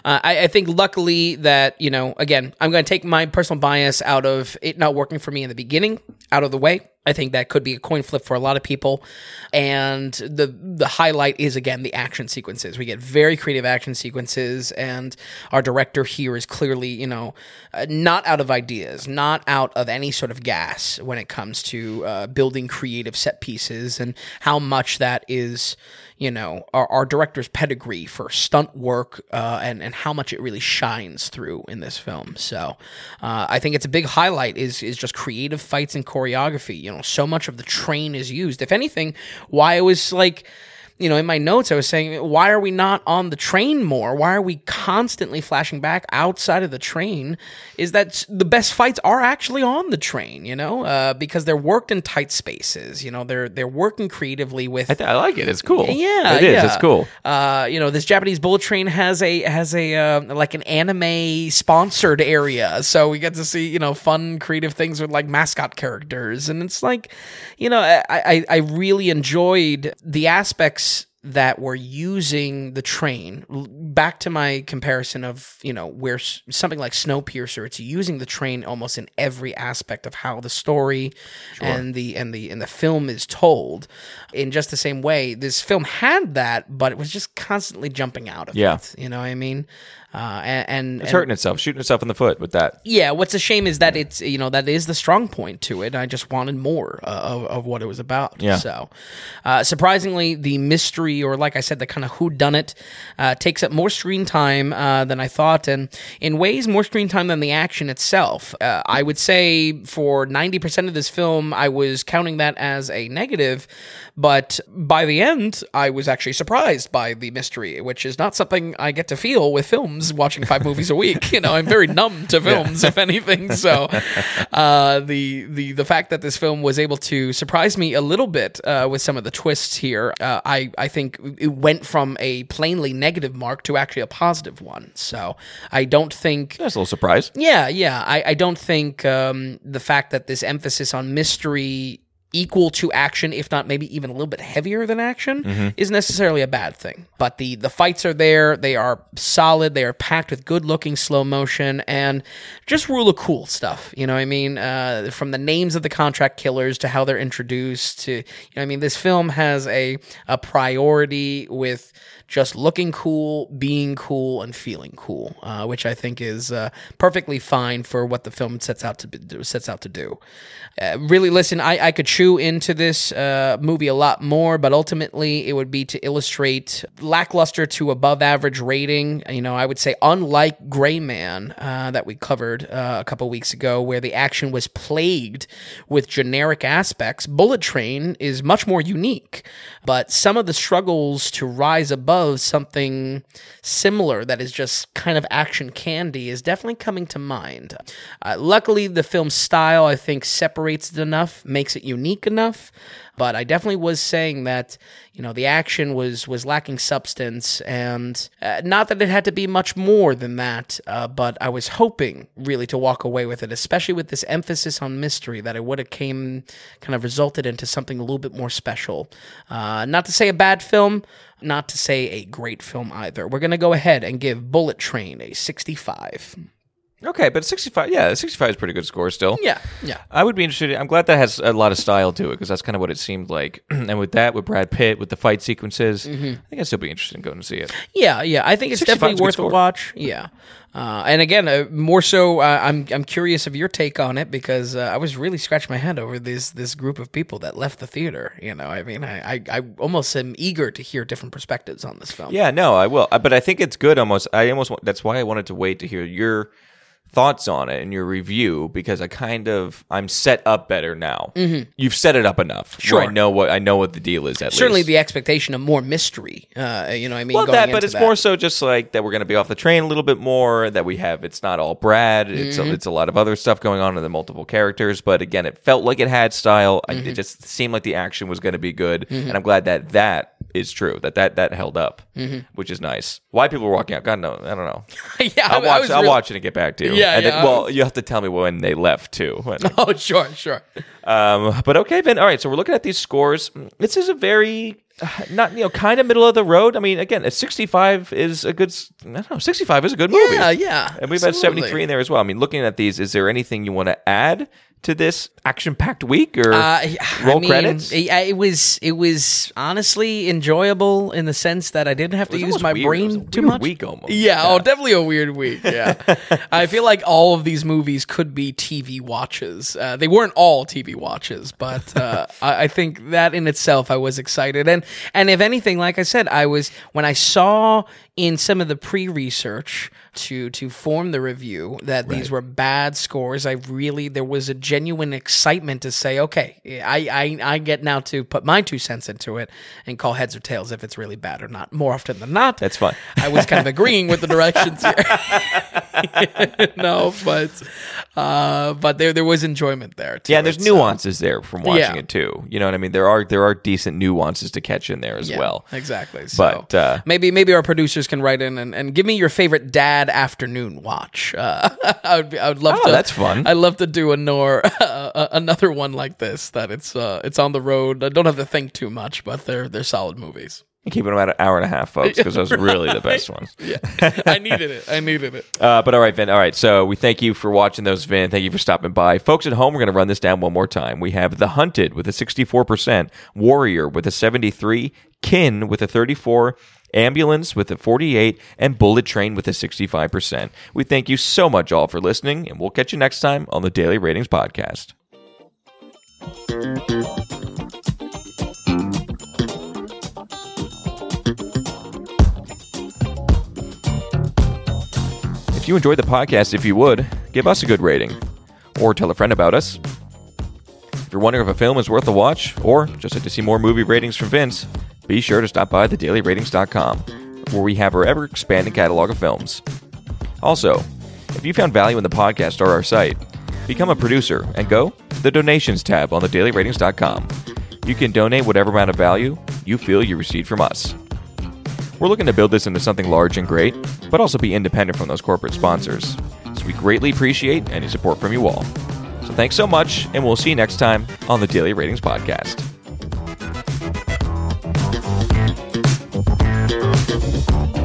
uh, I, I think luckily that you know again I'm going to take my personal bias out of it not working for me in the beginning out of the way. I think that could be a coin flip for a lot of people, and the the highlight is again the action sequences. We get very creative action sequences, and our director here is clearly you know uh, not out of ideas, not out of any sort of gas when it comes to uh, building creative set pieces, and how much that is you know our, our director's pedigree for stunt work uh, and and how much it really shines through in this film. So uh, I think it's a big highlight is is just creative fights and choreography. You know, so much of the train is used. If anything, why it was like. You know, in my notes, I was saying, why are we not on the train more? Why are we constantly flashing back outside of the train? Is that the best fights are actually on the train? You know, uh, because they're worked in tight spaces. You know, they're they're working creatively with I, th- I like it. It's cool. yeah, it is. yeah. It's cool. Uh, you know, this Japanese bullet train has a has a uh, like an anime sponsored area, so we get to see you know fun, creative things with like mascot characters, and it's like, you know, I I, I really enjoyed the aspects that were using the train. Back to my comparison of you know where something like snowpiercer it's using the train almost in every aspect of how the story and the and the and the film is told. In just the same way this film had that but it was just constantly jumping out of Yeah. it you know what i mean uh, and, and, It's and- hurting itself, shooting itself in the foot with that. yeah, what's a shame is that it's you know that is the strong point to it. I just wanted more uh, of, of what it was about. Yeah. So, uh, surprisingly, the mystery, or like I said, the kind of who done it, uh, takes up more screen time uh, than I thought, and in ways more screen time than the action itself. Uh, I would say for ninety percent of this film, I was counting that as a negative, but by the end, I was actually surprised by the mystery, which is not something I get to feel with films. Watching five movies a week, you know, I'm very numb to films, if anything. So, uh, the the the fact that this film was able to surprise me a little bit uh, with some of the twists here, uh, I I think it went from a plainly negative mark to actually a positive one. So, I don't think That's a little surprise. yeah, yeah. I, I don't think um, the fact that this emphasis on mystery equal to action, if not maybe even a little bit heavier than action, is necessarily a bad thing. But the the fights are there. They are solid. They are packed with good looking slow motion and just rule of cool stuff. You know what I mean? Uh, from the names of the contract killers to how they're introduced to you know I mean this film has a a priority with just looking cool, being cool, and feeling cool, uh, which I think is uh, perfectly fine for what the film sets out to be, sets out to do. Uh, really, listen, I, I could chew into this uh, movie a lot more, but ultimately it would be to illustrate lackluster to above average rating. You know, I would say unlike Gray Man uh, that we covered uh, a couple weeks ago, where the action was plagued with generic aspects, Bullet Train is much more unique. But some of the struggles to rise above something similar that is just kind of action candy is definitely coming to mind. Uh, luckily, the film's style, I think, separates it enough, makes it unique enough. But I definitely was saying that, you know the action was was lacking substance, and uh, not that it had to be much more than that, uh, but I was hoping really to walk away with it, especially with this emphasis on mystery, that it would have came kind of resulted into something a little bit more special. Uh, not to say a bad film, not to say a great film either. We're gonna go ahead and give Bullet Train a 65. Okay, but 65, yeah, 65 is a pretty good score still. Yeah, yeah. I would be interested. I'm glad that has a lot of style to it because that's kind of what it seemed like. and with that, with Brad Pitt, with the fight sequences, Mm-hmm. I think I'd still be interested in going to see it. Yeah, yeah. I think it's definitely worth a watch. Yeah. Uh, and again, uh, more so, uh, I'm I'm curious of your take on it because uh, I was really scratching my head over this this group of people that left the theater. You know, I mean, I, I, I almost am eager to hear different perspectives on this film. Yeah, no, I will. Uh, But I think it's good almost. I almost, that's why I wanted to wait to hear your thoughts on it and your review because I kind of, I'm set up better now. Mm-hmm. You've set it up enough. where I Sure. know what, I know what the deal is at Certainly, least. the expectation of more mystery. Uh, you know, what I mean, well, that, but it's that. more so just like that we're going to be off the train a little bit more. That we have, it's not all Brad. It's Mm-hmm. a, it's a lot of other stuff going on in the multiple characters. But again, it felt like it had style. Mm-hmm. it just seemed like the action was going to be good, and I'm glad that that is true. That that that held up, Mm-hmm. which is nice. Why people were walking out? God no, I don't know. yeah, I- I'll I watch. was I'll really- watch it and get back to you. Yeah, And yeah, I well, was- you have to tell me when they left too. When- Oh, sure, sure. um, but okay, Vin. All right, so we're looking at these scores. This is a very not you know kind of middle of the road. I mean, again, a 65 is a good. I don't know. 65 is a good movie. Yeah, yeah. And we've had 73 in there as well. I mean, looking at these, is there anything you want to add to this action-packed week or Uh, roll I mean, credits? It, was it was honestly enjoyable in the sense that I didn't have to use my weird. It brain was a too weird much. week almost. Yeah, oh, definitely a weird week. Yeah, I feel like all of these movies could be TV watches. Uh, they weren't all TV watches, but uh, I, I think that in itself, I was excited. And and if anything, like I said, I was when I saw in some of the pre-research to to form the review that these were bad scores. I really there was a genuine excitement to say, okay, I, I I get now to put my two cents into it and call heads or tails if it's really bad or not. More often than not, That's fine. I was kind of agreeing with the directions here. no, but uh, but there there was enjoyment there. To Yeah, there's so- nuances there from watching Yeah. it too. You know what I mean? There are there are decent nuances to catch in there as Yeah, well. exactly. So But, uh, maybe maybe our producers can write in and, and give me your favorite dad afternoon watch. Uh, I would I would love Oh, to. that's fun. I'd love to do a nor, uh, another one like this. That it's uh, it's on the road. I don't have to think too much, but they're they're solid movies. Keep it about an hour and a half, folks, because those are really the best ones. Yeah, I needed it. I needed it. Uh, but all right, Vin. All right. So we thank you for watching those, Vin. Thank you for stopping by. Folks at home, we're going to run this down one more time. We have The Hunted with a 64%, Warrior with a 73, Kin with a 34, Ambulance with a 48, and Bullet Train with a 65%. We thank you so much all for listening, and we'll catch you next time on the Daily Ratings Podcast. You enjoyed the podcast, if you would, give us a good rating or tell a friend about us. If you're wondering if a film is worth a watch or just like to see more movie ratings from Vince, be sure to stop by thedailyratings.com where we have our ever expanding catalog of films. Also, if you found value in the podcast or our site, become a producer and go to the donations tab on thedailyratings.com. You can donate whatever amount of value you feel you received from us. We're looking to build this into something large and great, but also be independent from those corporate sponsors. So we greatly appreciate any support from you all. So thanks so much, and we'll see you next time on the Daily Ratings Podcast. Thank you.